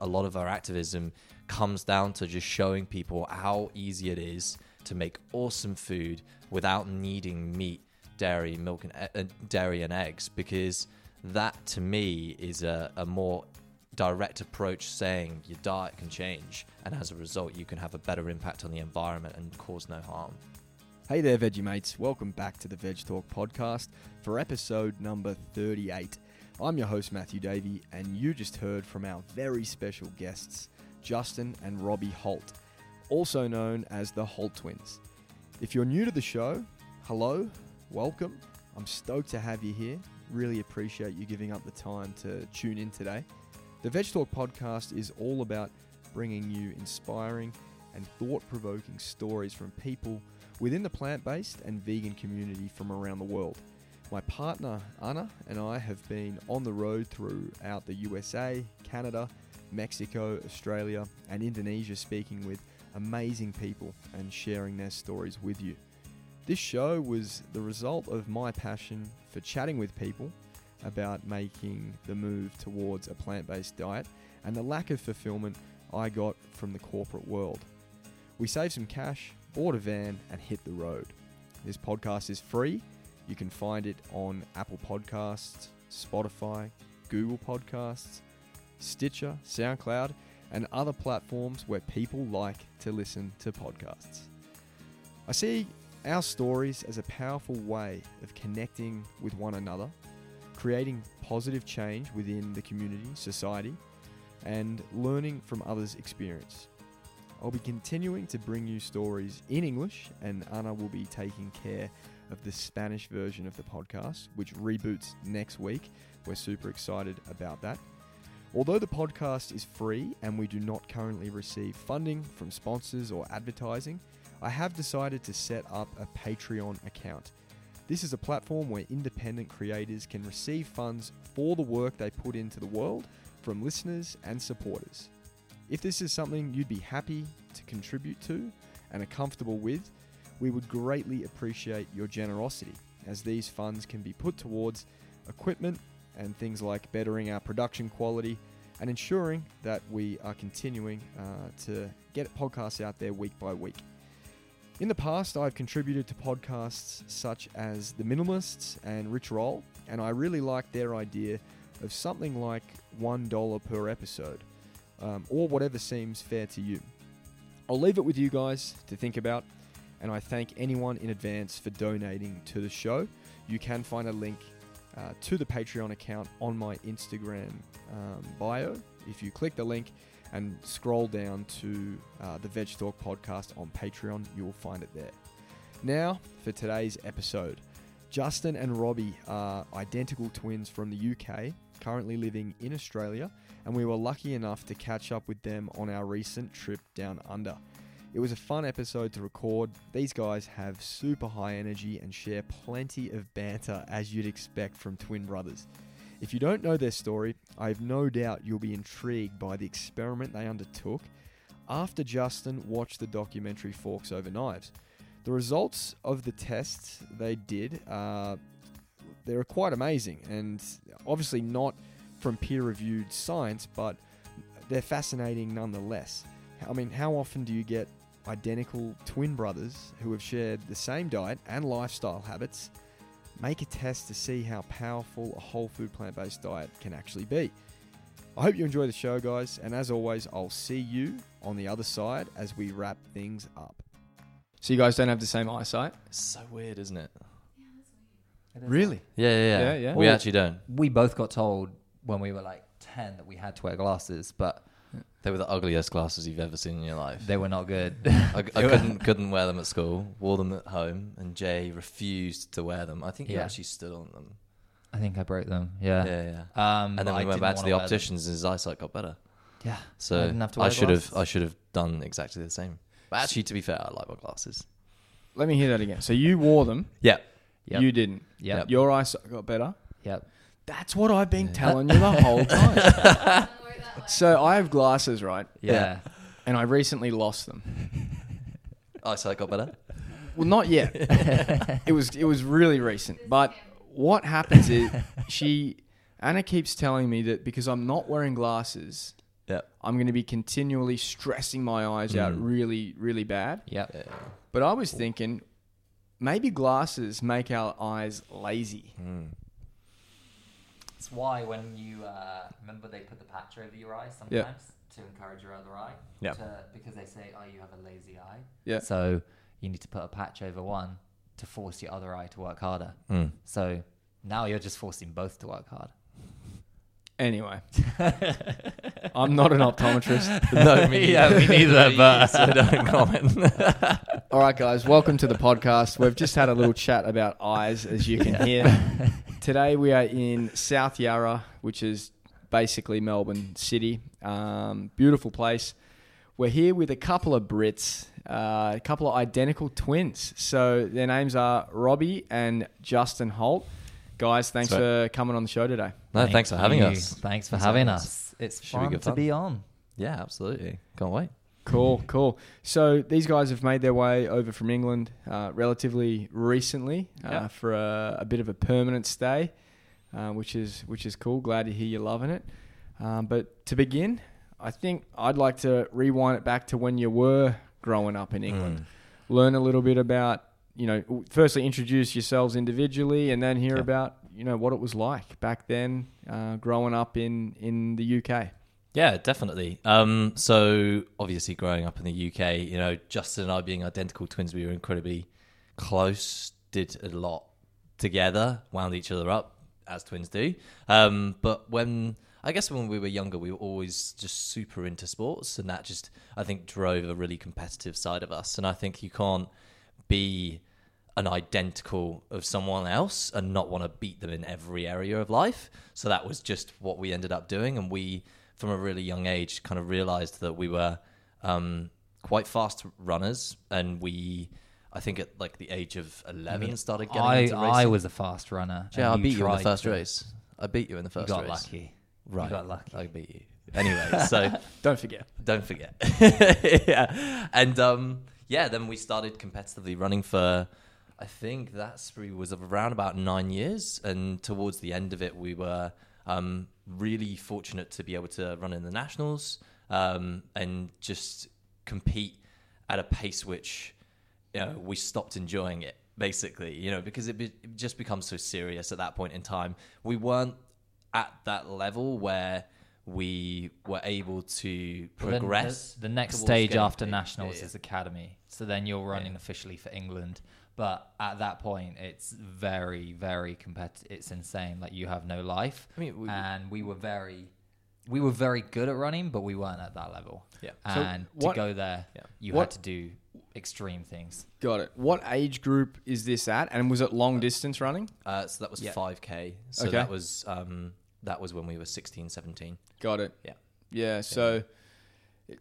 a lot of our activism comes down to just showing people how easy it is to make awesome food without needing meat, dairy, milk, and e- uh, dairy and eggs. Because that to me is a, a more direct approach saying your diet can change and as a result you can have a better impact on the environment and cause no harm Hey there, Veggie Mates. Welcome back to the VedgeTalk podcast for episode number 38. I'm your host, Matthew Davey, and you just heard from our very special guests, Justin and Robbie Holt, also known as the Holt Twins. If you're new to the show, hello, welcome. I'm stoked to have you here. Really appreciate you giving up the time to tune in today. The VedgeTalk podcast is all about bringing you inspiring and thought provoking stories from people within the plant based and vegan community from around the world. My partner Anna and I have been on the road throughout the USA, Canada, Mexico, Australia, and Indonesia speaking with amazing people and sharing their stories with you. This show was the result of my passion for chatting with people about making the move towards a plant based diet and the lack of fulfillment I got from the corporate world. We saved some cash, bought a van, and hit the road. This podcast is free. You can find it on Apple Podcasts, Spotify, Google Podcasts, Stitcher, SoundCloud, and other platforms where people like to listen to podcasts. I see our stories as a powerful way of connecting with one another, creating positive change within the community, society, and learning from others' experience. I'll be continuing to bring you stories in English, and Anna will be taking care of the Spanish version of the podcast, which reboots next week. We're super excited about that. Although the podcast is free and we do not currently receive funding from sponsors or advertising, I have decided to set up a Patreon account. This is a platform where independent creators can receive funds for the work they put into the world from listeners and supporters. If this is something you'd be happy to contribute to and are comfortable with, we would greatly appreciate your generosity, as these funds can be put towards equipment and things like bettering our production quality and ensuring that we are continuing uh, to get podcasts out there week by week. In the past, I've contributed to podcasts such as The Minimalists and Rich Roll, and I really like their idea of something like $1 per episode, um, or whatever seems fair to you. I'll leave it with you guys to think about, and I thank anyone in advance for donating to the show. You can find a link uh, to the Patreon account on my Instagram um, bio. If you click the link and scroll down to uh, the Veg Talk podcast on Patreon, you will find it there. Now, for today's episode. Justin and Robbie are identical twins from the UK, currently living in Australia, and we were lucky enough to catch up with them on our recent trip down under. It was a fun episode to record. These guys have super high energy and share plenty of banter as you'd expect from twin brothers. If you don't know their story, I have no doubt you'll be intrigued by the experiment they undertook after Justin watched the documentary Forks Over Knives. The results of the tests they did, uh, they were quite amazing, and obviously not from peer-reviewed science, but they're fascinating nonetheless. I mean, how often do you get identical twin brothers who have shared the same diet and lifestyle habits make a test to see how powerful a whole food plant based diet can actually be? I hope you enjoy the show, guys, and as always, I'll see you on the other side as we wrap things up. So, you guys don't have the same eyesight? it's so weird isn't it Really? yeah yeah yeah, Yeah, yeah. we Well- actually don't we both got told when we were like 10 that we had to wear glasses, but they were the ugliest glasses you've ever seen in your life they were not good. I, I couldn't couldn't wear them at school. Wore them at home, and Jay refused to wear them. I think he Yeah. actually stood on them. I think I broke them. Yeah, Yeah. yeah. Um, and but then we I went didn't back to wanna the wear them. opticians, and his eyesight got better. Yeah. So I didn't have to I wear should have glasses. I should have done exactly the same. But actually, to be fair, I like my glasses. Let me hear that again. So, you wore them, Yeah, Yep. you didn't. Yep. Your eyesight got better. Yep. That's what I've been telling you the whole time. So, I have glasses, right? Yeah. And I recently lost them. eyesight got better. Well, not yet. it was it was really recent. But what happens is she Anna keeps telling me that because I'm not wearing glasses, Yep. I'm going to be continually stressing my eyes out Mm. really, really bad. Yep. Yeah. But I was thinking maybe glasses make our eyes lazy. That's why when you uh, remember they put the patch over your eye sometimes Yeah. to encourage your other eye. Yeah. To, because they say, oh, you have a lazy eye. Yeah. So you need to put a patch over one to force your other eye to work harder. Mm. So now you're just forcing both to work hard. Anyway, I'm not an optometrist. no, me Yeah, me neither, but- so don't comment. All right, guys, welcome to the podcast. We've just had a little chat about eyes, as you can hear. Today we are in South Yarra, which is basically Melbourne City. Um, beautiful place. We're here with a couple of Brits, uh, a couple of identical twins. So their names are Robbie and Justin Holt. Guys, thanks That's for coming on the show today. no, thanks for having you. us. Thanks for Thanks having having us. It's Should be fun good to fun. be on. Yeah, absolutely. Can't wait. Cool, cool. So these guys have made their way over from England uh, relatively recently uh, Yeah. for a, a bit of a permanent stay, uh, which is which is cool. Glad to hear you're loving it. Um, but to begin, I think I'd like to rewind it back to when you were growing up in England. Mm. Learn a little bit about you know. Firstly, introduce yourselves individually, and then hear Yeah. about you know what it was like back then, uh, growing up in in the UK. Yeah, definitely. Um, so obviously, growing up in the UK, you know, Justin and I being identical twins, we were incredibly close. Did a lot together, wound each other up as twins do. Um, but when I guess when we were younger, we were always just super into sports, and that just I think drove a really competitive side of us. And I think you can't be an identical of someone else and not want to beat them in every area of life. So that was just what we ended up doing, and we, from a really young age, kind of realized that we were um, quite fast runners, and we, I think, at like the age of eleven, started getting I, into racing. I was a fast runner. Yeah, I beat you in the first to- race. I beat you in the You first got race. lucky. Right, You got lucky. I beat you. Anyway, so Don't forget. don't forget. yeah. And um, yeah, then we started competitively running for, I think that spree was around about nine years. And towards the end of it, we were um, really fortunate to be able to run in the nationals um, and just compete at a pace which you know, we stopped enjoying it basically, you know, because it, be, it just becomes so serious at that point in time. We weren't at that level where we were able to progress. The, the next stage after nationals yeah, yeah. is academy. So then you're running officially for England. But at that point, it's very, very competitive. It's insane. Like you have no life. I mean, we- and we were very, we were very good at running, but we weren't at that level. Yeah. So And what- to go there, Yeah. you What- had to do extreme things. Got it. What age group is this at? And was it long distance running? Uh, so that was Yeah. 5k. So Okay. that was um, that was when we were 16, 17. Got it. Yeah. Yeah. So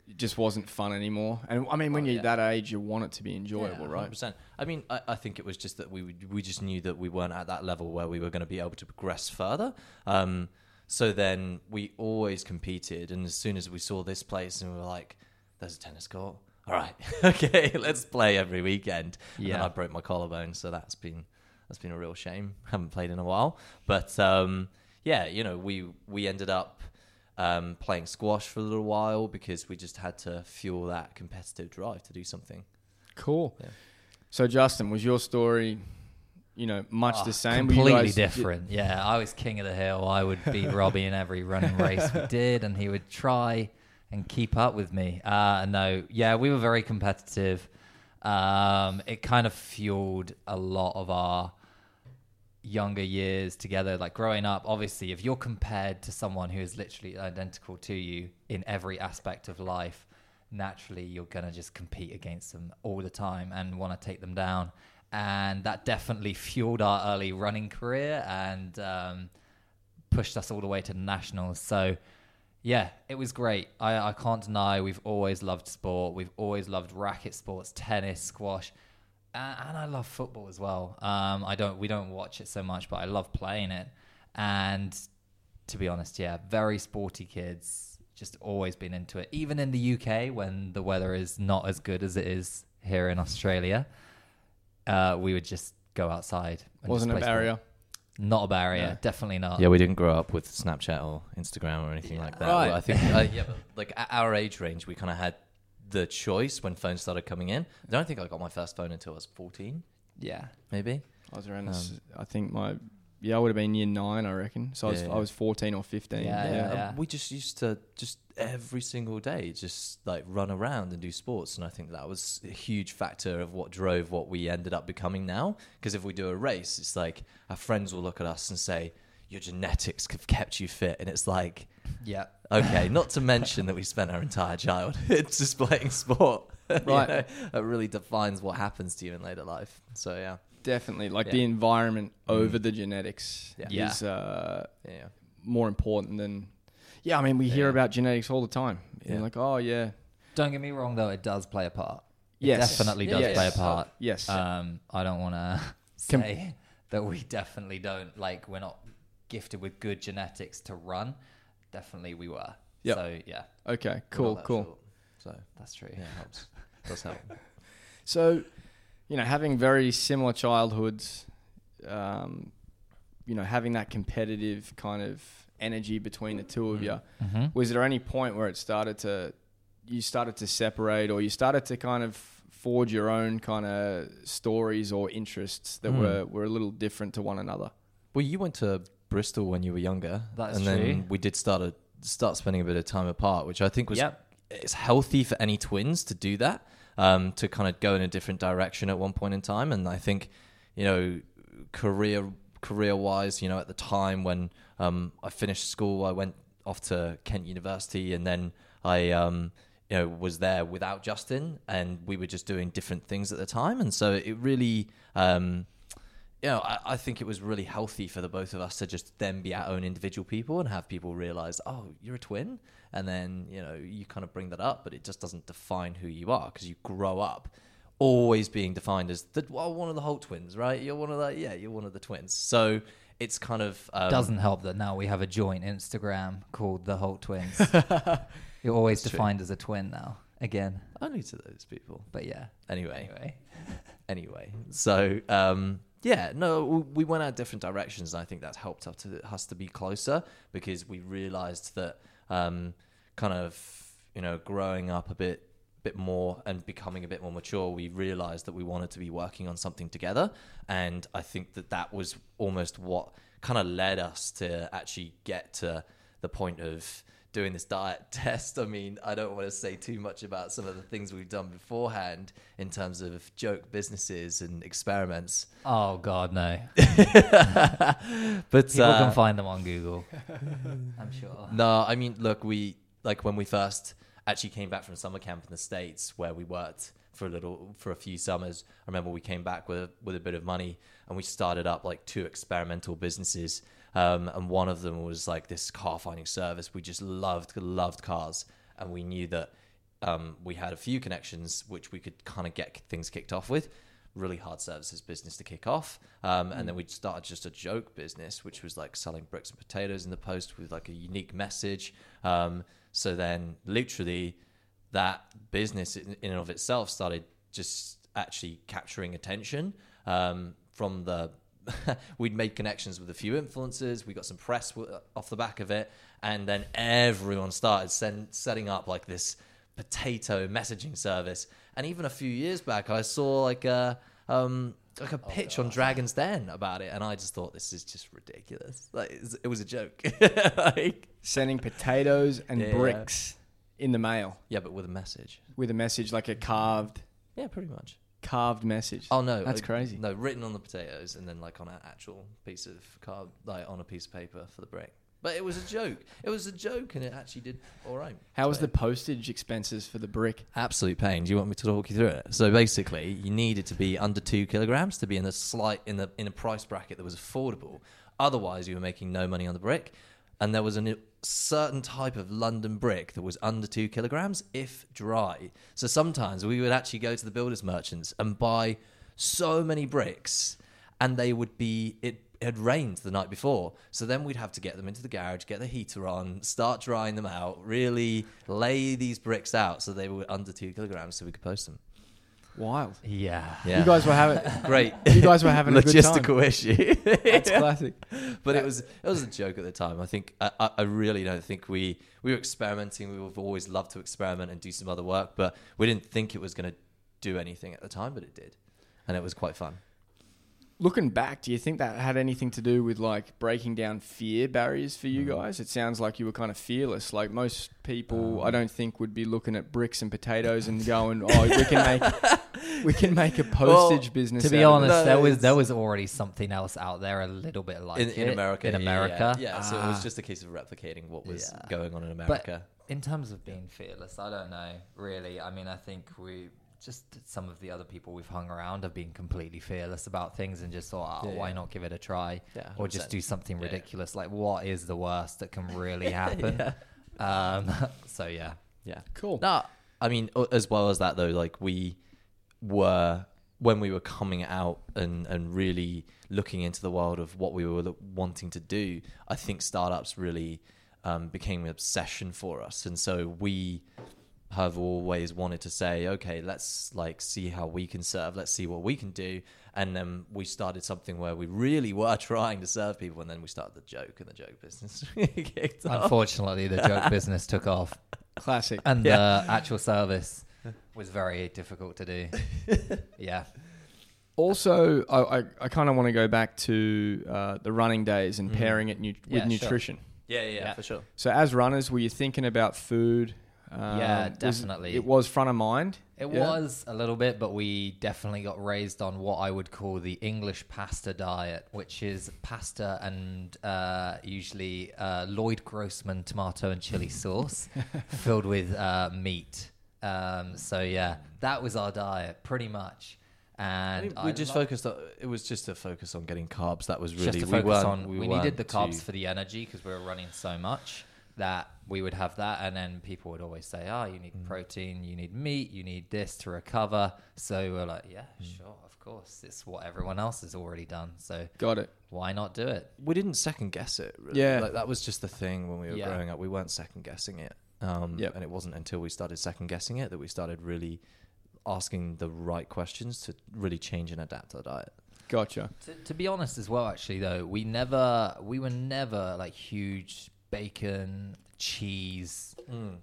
it just wasn't fun anymore. And I mean, when Oh, you're yeah. that age, you want it to be enjoyable, Yeah, right? 100%. I mean, I, I think it was just that we we just knew that we weren't at that level where we were going to be able to progress further. Um, so then we always competed, and as soon as we saw this place, and we were like, "There's a tennis court. All right, okay, let's play every weekend." And then Yeah. I broke my collarbone, so that's been that's been a real shame. Haven't played in a while, but um, yeah, you know, we we ended up. Um, playing squash for a little while because we just had to fuel that competitive drive to do something. Cool. Yeah. So Justin, was your story, you know, much Oh, the same? Completely different. Yeah, I was king of the hill. I would beat Robbie in every running race we did, and he would try and keep up with me. Uh, no, yeah, we were very competitive. Um, it kind of fueled a lot of our younger years together. Like growing up, obviously, if you're compared to someone who is literally identical to you in every aspect of life, naturally you're gonna just compete against them all the time and want to take them down. And that definitely fueled our early running career and um, pushed us all the way to nationals. So. Yeah, it was great. I, I can't deny we've always loved sport. We've always loved racket sports, tennis, squash, and, and I love football as well. Um, I don't we don't watch it so much, but I love playing it. And to be honest, yeah, very sporty kids. Just always been into it. Even in the UK, when the weather is not as good as it is here in Australia, uh, we would just go outside. and Wasn't a play sport. barrier. Not a barrier. No. Definitely not. Yeah, we didn't grow up with Snapchat or Instagram or anything like that. Right. Well, I think, uh, yeah, but like at our age range, we kind of had the choice when phones started coming in. I don't think I got my first phone until I was 14, Yeah. maybe. I was around. Um, this, I think my yeah, I would have been year nine, I reckon. So I was Yeah, I was fourteen or fifteen. Yeah, Yeah, yeah, um, yeah. we just used to just every single day just like run around and do sports, and I think that was a huge factor of what drove what we ended up becoming now. Because if we do a race, it's like our friends will look at us and say, "Your genetics have kept you fit," and it's like, Yeah. okay, not to mention that we spent our entire childhood just playing sport. You Right. know, it really defines what happens to you in later life. So yeah, Definitely, like Yeah. the environment Mm. over the genetics Yeah. is uh, yeah, yeah. more important than. Yeah, I mean, we hear about genetics all the time. You're Yeah. like, oh yeah, Don't get me wrong, though. It does play a part. It Yes. definitely does Yes. play a part. yes, Um, I don't want to Com- say that we definitely don't like. We're not gifted with good genetics to run. Definitely, we were. Yep. So yeah, okay, cool, cool. short, so that's true. yeah, it helps. Does help. So, you know, having very similar childhoods, um, you know, having that competitive kind of energy between the two of you, Mm-hmm. was there any point where it started to, you started to separate or you started to kind of forge your own kind of stories or interests that Hmm. were, were a little different to one another? Well, you went to Bristol when you were younger, That's and then we did start a, start spending a bit of time apart, which I think was Yep. it's healthy for any twins to do that, um, to kind of go in a different direction at one point in time. And I think, you know, career career wise, you know, at the time when um, I finished school, I went off to Kent University, and then I. Um, you know, was there without Justin, and we were just doing different things at the time, and so it really, um, you know, I, I think it was really healthy for the both of us to just then be our own individual people and have people realize, oh, you're a twin. And then, you know, you kind of bring that up, but it just doesn't define who you are because you grow up always being defined as the, well, one of the Holt twins, right? You're one of the, yeah, you're one of the twins. So it's kind of, um, Doesn't help that now we have a joint Instagram called the Holt Twins. You're always That's true. defined as a twin now. Again, only to those people. but yeah. Anyway, Anyway, anyway. So um, yeah, no, we went out different directions, and I think that's helped us to, us to be closer because we realised that um, kind of you know growing up a bit bit more and becoming a bit more mature we realized that we wanted to be working on something together. And i think that that was almost what kind of led us to actually get to the point of doing this diet test. I mean, I don't want to say too much about some of the things we've done beforehand in terms of joke businesses and experiments. oh god, no. but People uh, can find them on Google. I'm sure. No, I mean, look, we like when we first actually came back from summer camp in the states, where we worked for a little for a few summers. I remember we came back with with a bit of money, and we started up like two experimental businesses. Um, and one of them was like this car finding service. We just loved loved cars, and we knew that um, we had a few connections which we could kind of get things kicked off with. Really hard services business to kick off, um, and then we started just a joke business, which was like selling bricks and potatoes in the post with like a unique message. Um, so then, literally, that business in, in and of itself started just actually capturing attention um, from the. we'd made connections with a few influencers. We got some press w- off the back of it, and then everyone started send, setting up like this potato messaging service. And even a few years back, I saw like a um, like a pitch on Dragon's Den about it, and I just thought this is just ridiculous. Like it was a joke. like, Sending potatoes and Yeah. bricks in the mail yeah, but with a message. with a message like a carved Yeah, pretty much. Carved message. Oh no, That's uh, crazy. No, written on the potatoes and then like on an actual piece of card, like on a piece of paper for the brick. But it was a joke. It was a joke, and it actually did all right. How was the postage expenses for the brick? absolute pain? Do you want me to talk you through it? So basically, you needed to be under two kilograms to be in a slight in the in a price bracket that was affordable. Otherwise, you were making no money on the brick. And there was a certain type of London brick that was under two kilograms if dry. So sometimes we would actually go to the builders merchants and buy so many bricks, and they would be it. Had rained the night before, so then we'd have to get them into the garage, get the heater on, start drying them out, really lay these bricks out so they were under two kilograms, so we could post them. Wild. Yeah. Yeah. You guys were having great. you guys were having a logistical issue. That's classic. but it was it was a joke at the time. I think I, I- I really don't think we we were experimenting. We've always loved to experiment and do some other work, but we didn't think it was going to do anything at the time, but it did, and it was quite fun. Looking back, do you think that had anything to do with like breaking down fear barriers for you Mm. guys? It sounds like you were kind of fearless. Like most people, Um. I don't think would be looking at bricks and potatoes and going, "Oh, we can make we can make a postage business." To be out of honest, this." No, there was it's- there was already something else out there a little bit like in, in it America, In yeah, yeah, America, yeah. Yeah, so it was Ah. just a case of replicating what was Yeah. going on in America. But in terms of being fearless, I don't know really. I mean, I think we just some of the other people we've hung around have been completely fearless about things and just thought, oh, Yeah, why yeah. not give it a try, Yeah, or just do something Yeah, yeah. ridiculous? Like, what is the worst that can really happen? um, so yeah, yeah. cool. No, I mean, as well as that though, like we were when we were coming out and and really looking into the world of what we were lo- wanting to do. I think startups really um, became an obsession for us, and so we have always wanted to say, okay, let's like see how we can serve. Let's see what we can do. And then we started something where we really were trying to serve people, and then we started the joke, and the joke business kicked off. unfortunately, the joke business took off, Classic. and the actual service was very difficult to do. yeah, Also, I, I, I kind of want to go back to uh, the running days and Mhm. pairing it nu- with Yeah, sure. nutrition. Yeah, yeah, Yeah. for sure. So, as runners, were you thinking about food? Um, Yeah, definitely. it was front of mind. It Yeah? was a little bit, but we definitely got raised on what I would call the English pasta diet, which is pasta and uh, usually uh, Lloyd Grossman tomato and chili sauce filled with uh, meat. Um, so yeah, that was our diet pretty much. And we I just focused on it was just a focus on getting carbs. That was just really to we focus weren't on. We, weren't needed the carbs too- for the energy because we were running so much that we would have that, and then people would always say, "Oh, you need Mm. protein, you need meat, you need this to recover." So we're like, "Yeah, Mm. sure, of course. It's what everyone else has already done. So Got it. why not do it?" we didn't second guess it. Really. Yeah. like that was just the thing when we were Yeah. growing up. We weren't second guessing it. Um, Yep. and it wasn't until we started second guessing it that we started really asking the right questions to really change and adapt our diet. Gotcha. To, to be honest, as well, actually, though, we never, we were never like huge bacon, cheese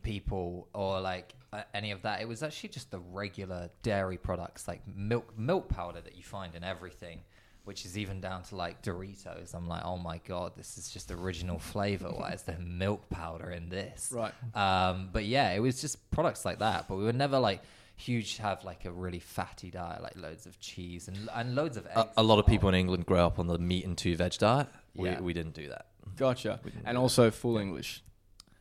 people or like uh, any of that. It was actually just the regular dairy products, like milk, milk powder that you find in everything, which is even down to like Doritos. I'm like, oh my god, this is just original flavor. Why is there milk powder in this? Right. Um, but yeah, it was just products like that. But we were never like huge have like a really fatty diet, like loads of cheese and and loads of eggs. A, a lot of people in England grow up on the meat and two veg diet. Yeah. We, we didn't do that. Gotcha. And also full English.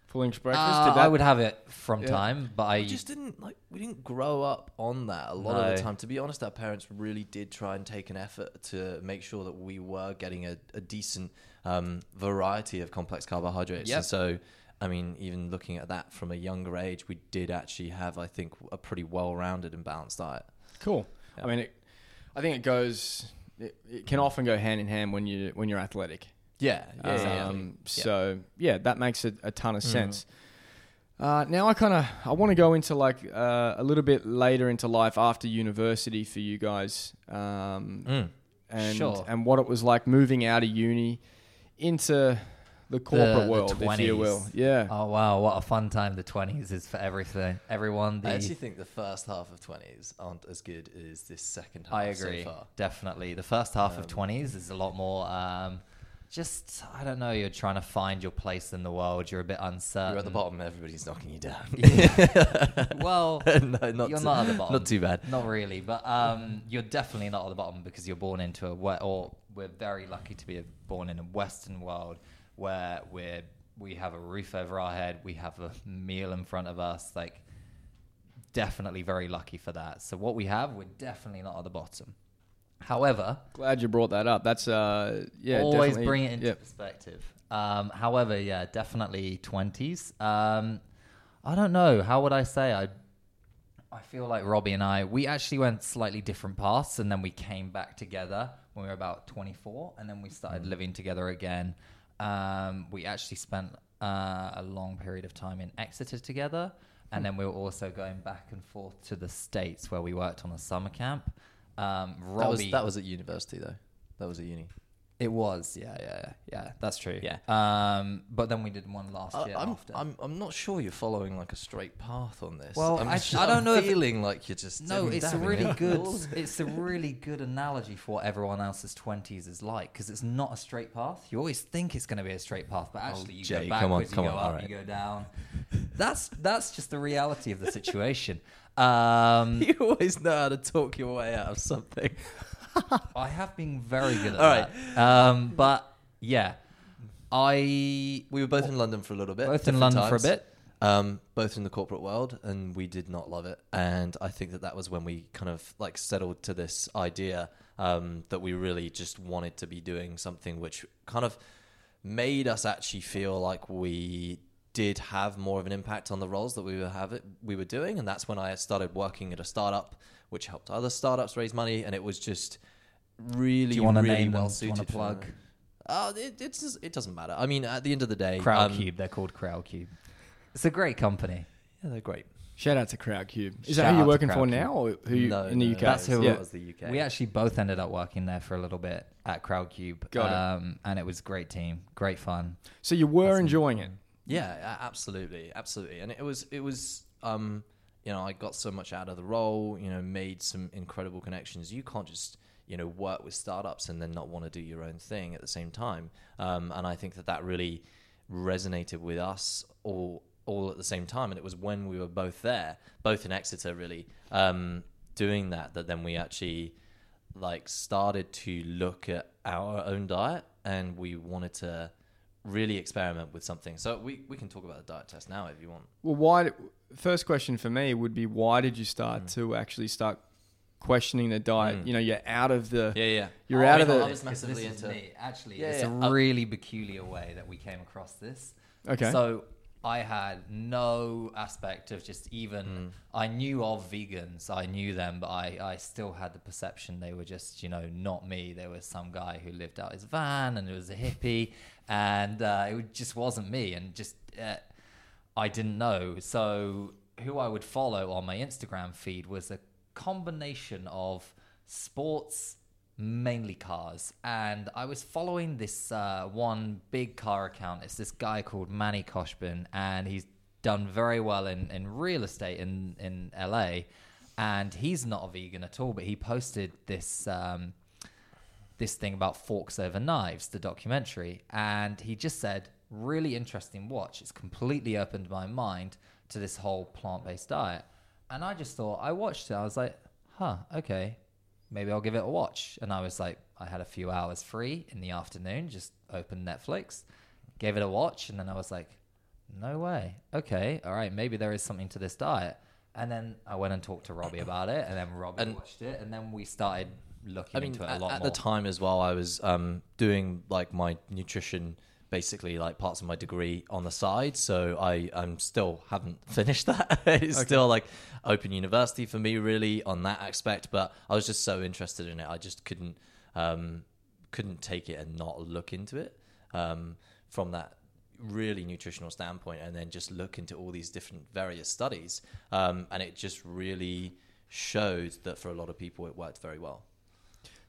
Full English breakfast. Uh, Did that, I would have it from Yeah. time, but I we just didn't like we didn't grow up on that a lot of the No. time to be honest our parents really did try and take an effort to make sure that we were getting a, a decent um, variety of complex carbohydrates Yep. and so i mean even looking at that from a younger age we did actually have i think a pretty well-rounded and balanced diet Cool. Yeah. I mean, it, I think it goes. It, it can often go hand in hand when you when you're athletic. Yeah yeah, Um, So yeah, that makes a, a ton of Mhm. sense. Uh, now I kind of I want to go into like uh, a little bit later into life after university for you guys, um, Mm. and Sure. and what it was like moving out of uni into the corporate the world, if you will. 20s. Yeah. oh wow, what a fun time the twenties is for everything, everyone. The, i actually think the first half of 20s aren't as good as this second half I agree, so far definitely. The first half of Um, twenties is a lot more. Um, just I don't know. You're trying to find your place in the world. You're a bit uncertain. you're at the bottom everybody's knocking you down Well, no, not you're too, not at the bottom. not too bad Not really, but um, you're definitely not at the bottom because you're born into a or we're very lucky to be born in a Western world where we're we have a roof over our head, we have a meal in front of us. Like, definitely very lucky for that. So what we have, we're definitely not at the bottom. However, Glad you brought that up. That's uh yeah. always bring it into yeah. perspective. Um, however, yeah, definitely twenties. Um, I don't know. How would I say? I I feel like Robbie and I we actually went slightly different paths, and then we came back together when we were about twenty four, and then we started living together again. Um, we actually spent uh, a long period of time in Exeter together. and then we were also going back and forth to the states where we worked on a summer camp. Um, Robbie, That was that was at university though. That was at uni. it was, yeah, yeah, yeah, yeah. That's true. Yeah. Um, but then we did one last I, year I'm, after. I'm I'm not sure you're following like a straight path on this. Well, I'm I- just- I don't I'm know if- feeling like you're just No, it's a really it. good. It's a really good analogy for what everyone else's twenties is like because it's not a straight path. You always think it's going to be a straight path, but actually you Jay, go come on, come you go on, up, alright. you go down. That's that's just the reality of the situation. Um, you always know how to talk your way out of something. I have been very good at All right. that. Um, but yeah, I We were both in London for a little bit. both in different London for a times. bit. Um, both in the corporate world, and we did not love it. And I think that that was when we kind of like settled to this idea um, that we really just wanted to be doing something which kind of made us actually feel like we did have more of an impact on the roles that we were have it, we were doing, and that's when I started working at a startup, which helped other startups raise money, and it was just really, Do you really name them? well Do you want suited. plug? Uh, it, it's just, it doesn't matter. I mean, at the end of the day, Crowdcube. um, They're called Crowdcube. It's a great company. yeah, they're great. Shout out to Crowdcube. Is Shout that who you're working for now, or who you, No, in the no, UK? That's who- yeah. Yeah. it was the UK. We actually both ended up working there for a little bit at Crowdcube. Got it. um, And it was great team, great fun. So you were That's enjoying it. Yeah, absolutely, absolutely. And it was it was um you know, I got so much out of the role, you know, made some incredible connections. You can't just, you know, work with startups and then not want to do your own thing at the same time. Um and I think that that really resonated with us all all at the same time and it was when we were both there, both in Exeter really, um doing that that then we actually like started to look at our own diet and we wanted to really experiment with something. So we, we can talk about the diet test now if you want. Well, why? First question for me would be why did you start Mm. to actually start questioning the diet? Mm. You know, you're out of the. Yeah, yeah. You're Oh, out I of the- I was massively this into. me. Actually, Yeah, it's yeah. a Uh, really peculiar way that we came across this. Okay. So I had no aspect of just even. Mm. I knew of vegans. I knew them, but I, I still had the perception they were just you know not me. There was some guy who lived out his van and it was a hippie, and uh, it just wasn't me. And just uh, I didn't know. So who I would follow on my Instagram feed was a combination of sports mainly cars. And i was following this uh, one big car account. It's this guy called manny Khoshbin and he's done very well in, in real estate in, in la and he's not a vegan at all but he posted this um, this thing about forks over knives the documentary. And he just said really interesting watch. It's completely opened my mind to this whole plant-based diet. And i just thought i watched it. I was like huh okay maybe I'll give it a watch. And I was like, I had a few hours free in the afternoon, just opened Netflix, gave it a watch, and then I was like, no way. Okay, all right, maybe there is something to this diet. And then I went and talked to Robbie about it, and then Robbie And- watched it, and then we started looking I mean, into it a at, lot at more. the time as well, I was um, doing like my nutrition, basically like parts of my degree on the side. So I I'm still haven't finished that. it's still like open university for me, really, on that aspect. But I was just so interested in it, I just couldn't um, couldn't take it and not look into it um, from that really nutritional standpoint, and then just look into all these different various studies, um, and it just really showed that for a lot of people it worked very well.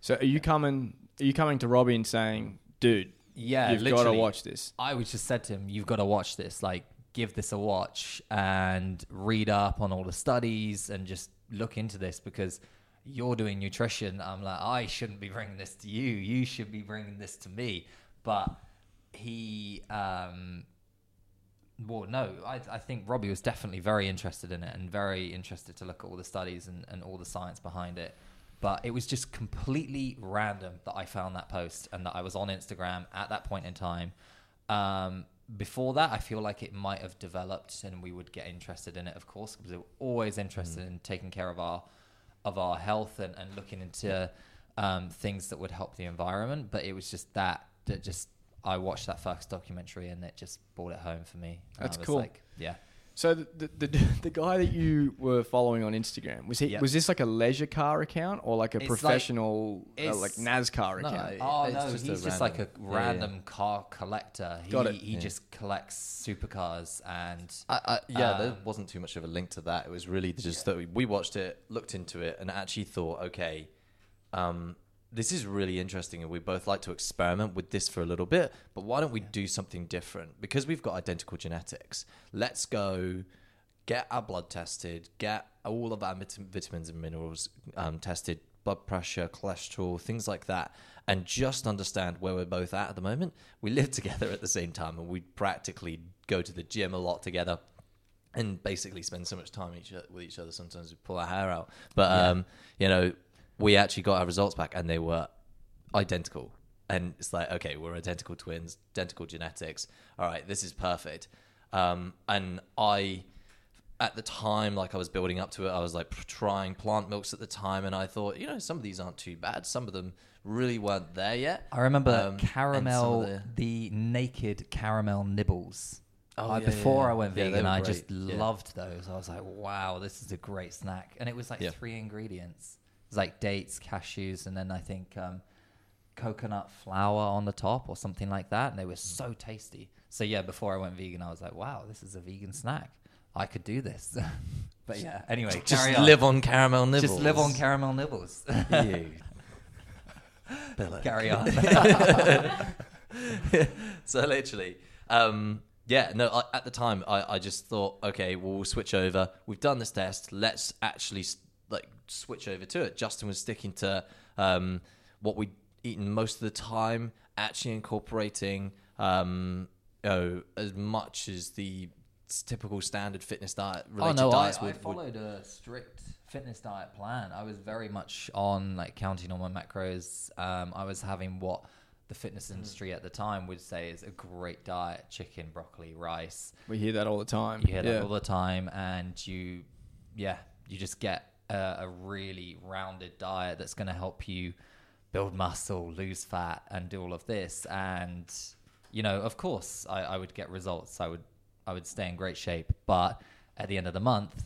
So are you coming? Are you coming to Robbie and saying, "Dude, yeah, you've got to watch this"? I was just said to him, "You've got to watch this. Like, give this a watch and read up on all the studies and just look into this because you're doing nutrition." I'm like, I shouldn't be bringing this to you. You should be bringing this to me. But he, um, well, no, I, I think Robbie was definitely very interested in it and very interested to look at all the studies and, and all the science behind it. But it was just completely random that I found that post and that I was on Instagram at that point in time. Um, before that, I feel like it might have developed and we would get interested in it, of course, because we're always interested in taking care of our of our health and, and looking into um, things that would help the environment. But it was just that that just I watched that first documentary and it just brought it home for me. That's cool. Like, yeah, So the, the the the guy that you were following on Instagram was he Yep. was this like a leisure car account or like a It's like- professional uh, it's- like NASCAR No, account? it- Oh it's no, just a he's just like a random- yeah, yeah. random car collector. He, Got it. He Yeah. just collects supercars and I, I, yeah, there Um, wasn't too much of a link to that. It was really just that we, we watched it, looked into it, and actually thought, okay, um, this is really interesting, and we both like to experiment with this for a little bit. But why don't we do something different? Because we've got identical genetics. Let's go get our blood tested, get all of our vitamins and minerals um, tested, blood pressure, cholesterol, things like that, and just understand where we're both at at the moment. We live together at the same time, and we practically go to the gym a lot together. And basically spend so much time each, with each other. Sometimes we pull our hair out, but um, you know, we actually got our results back, and they were identical. And it's like, okay, we're identical twins, identical genetics. All right, this is perfect. Um, and I, at the time, like I was building up to it, I was like trying plant milks at the time, and I thought, you know, some of these aren't too bad. Some of them really weren't there yet. I remember Um, caramel, the- the... naked caramel nibbles. Oh, I- yeah, before yeah, I went vegan, I just loved those. I was like, wow, this is a great snack. And it was like three ingredients. Like dates, cashews, and then I think um, coconut flour on the top or something like that. And they were so tasty. So yeah, before I went vegan, I was like, wow, this is a vegan snack. I could do this. but yeah, anyway, Just carry on. live on caramel nibbles. Just live on caramel nibbles. you. Billick. carry on. so literally, um, yeah, no. I, at the time, I, I just thought, okay, well, we'll switch over. We've done this test. Let's actually s- switch over to it. Justin was sticking to um, what we'd eaten most of the time, actually incorporating um, you know, as much as the typical standard fitness diet Oh no, I, diets I would, would followed a strict fitness diet plan. I was very much on like counting on my macros. Um, I was having what the fitness Mm. industry at the time would say is a great diet: chicken, broccoli, rice. We hear that all the time. You hear yeah. that all the time, and you, yeah, you just get a, a really rounded diet that's going to help you build muscle, lose fat, and do all of this. And you know, of course, I, I would get results. I would, I would stay in great shape. But at the end of the month,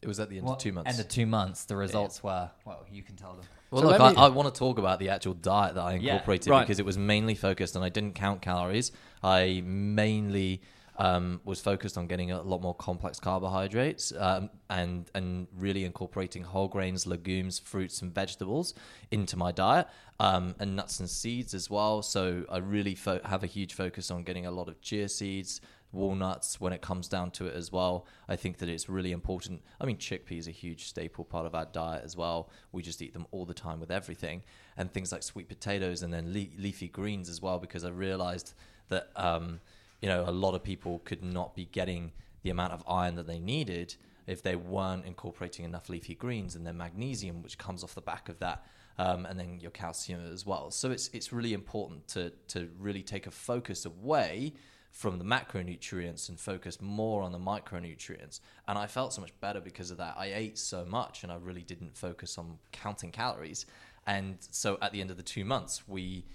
it was at the end well, of two months. End of two months, the results were well. You can tell them. Well, So look, let I, I want to talk about the actual diet that I Yeah, incorporated right. because it was mainly focused, and I didn't count calories. I mainly um, was focused on getting a lot more complex carbohydrates um, and and really incorporating whole grains, legumes, fruits, and vegetables into my diet, um, and nuts and seeds as well. So I really fo- have a huge focus on getting a lot of chia seeds, walnuts when it comes down to it as well. I think that it's really important. I mean, chickpeas are a huge staple part of our diet as well. We just eat them all the time with everything, and things like sweet potatoes and then le- leafy greens as well. Because I realized that um, you know a lot of people could not be getting the amount of iron that they needed if they weren't incorporating enough leafy greens and their magnesium, which comes off the back of that. Um, and then your calcium as well. So it's it's really important to to really take a focus away from the macronutrients and focus more on the micronutrients. And I felt so much better because of that. I ate so much and I really didn't focus on counting calories. And so at the end of the two months, we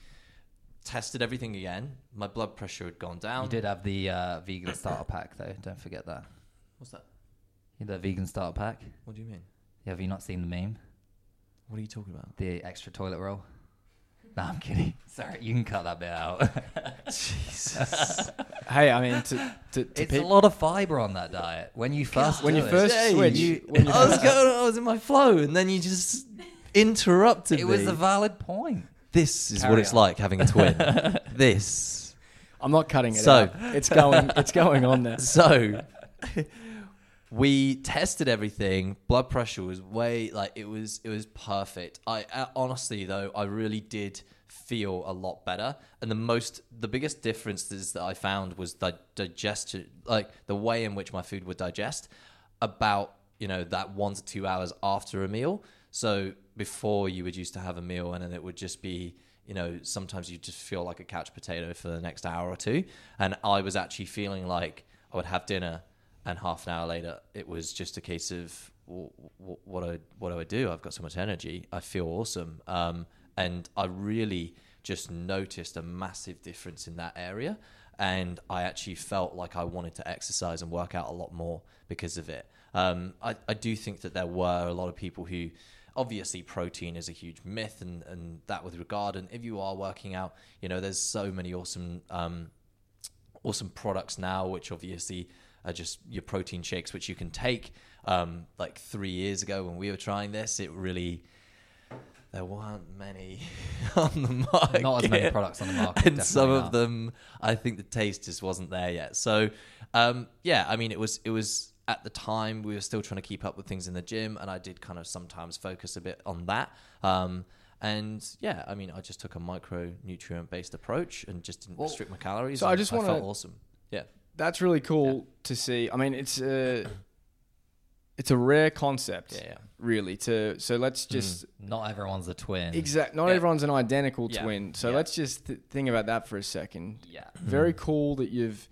tested everything again. My blood pressure had gone down. You did have the uh, vegan starter pack, though. Don't forget that. What's that? The vegan starter pack. What do you mean? Have you not seen the meme? What are you talking about? The extra toilet roll. No, I'm kidding. Sorry, you can cut that bit out. Jesus. Hey, I mean, to, to, to it's peop- a lot of fiber on that diet. When you first when you it. first Jay, switch, you- when you I was going, I was in my flow, and then you just interrupted me. it me. was a valid point. This is Carry what it's on. like having a twin. this. I'm not cutting it So- out. It's going. It's going on there. So we tested everything. Blood pressure was way like it was. It was perfect. I uh, honestly though, I really did feel a lot better. And the most, the biggest differences that I found was the digestion, like the way in which my food would digest. About you know that one to two hours after a meal. So before you would used to have a meal and then it would just be you know sometimes you just feel like a couch potato for the next hour or two. And i was actually feeling like i would have dinner and half an hour later it was just a case of what I, what do I do? I've got so much energy. I feel awesome. Um, and I really just noticed a massive difference in that area. And I actually felt like I wanted to exercise and work out a lot more because of it. Um, I, I do think that there were a lot of people who obviously protein is a huge myth and, and that with regard and if you are working out you know there's so many awesome um, awesome products now which obviously are just your protein shakes which you can take um, like three years ago when we were trying this it really there weren't many on the market Not as many products on the market, and some of not. them i think the taste just wasn't there yet so um, yeah i mean it was it was at the time we were still trying to keep up with things in the gym and i did kind of sometimes focus a bit on that um, and yeah i mean i just took a micronutrient based approach and just didn't Well, restrict my calories so I just wanna- felt awesome yeah That's really cool to see. I mean, it's a it's a rare concept, yeah yeah really. To so let's Mm-hmm. just Not everyone's a twin. exact. Not Yeah. everyone's an identical Yeah. twin. So Yeah. let's just th- think about that for a second. Yeah. Very cool that you've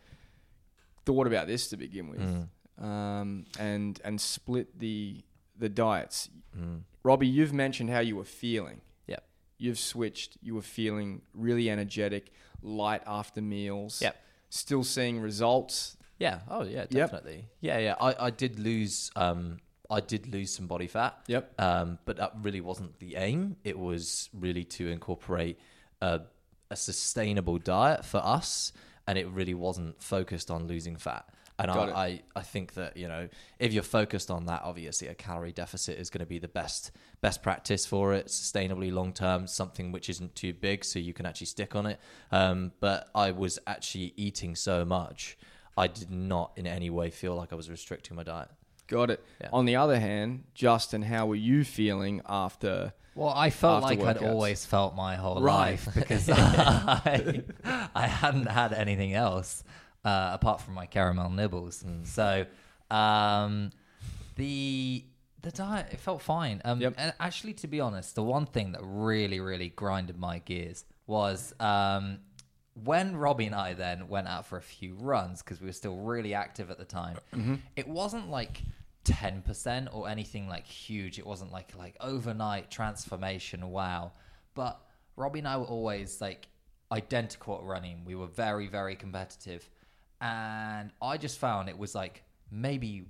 thought about this to begin with, Mm. Um, and and split the the diets. Mm. Robbie, you've mentioned how you were feeling. Yep. You've switched. You were feeling really energetic, light after meals. Yep. Still seeing results. Yeah. Oh, yeah. Yep. Definitely. Yeah, yeah. I, I did lose. Um, I did lose some body fat. Yep. Um, but that really wasn't the aim. It was really to incorporate a, a sustainable diet for us, and it really wasn't focused on losing fat. And I, I, I think that you know if you're focused on that, obviously a calorie deficit is going to be the best best practice for it, sustainably long term, something which isn't too big, so you can actually stick on it. Um, but I was actually eating so much, I did not in any way feel like I was restricting my diet. Got it. Yeah. On the other hand, Justin, how were you feeling after? Well, I felt After like I'd always felt my whole Right. life because I, I hadn't had anything else uh, apart from my caramel nibbles. Mm. So um, the the diet it felt fine. Um, Yep. And actually, to be honest, the one thing that really really grinded my gears was um, when Robbie and I then went out for a few runs because we were still really active at the time. Mm-hmm. It wasn't like. 10% or anything like huge it wasn't like like overnight transformation wow but robbie and i were always like identical at running we were very very competitive and i just found it was like maybe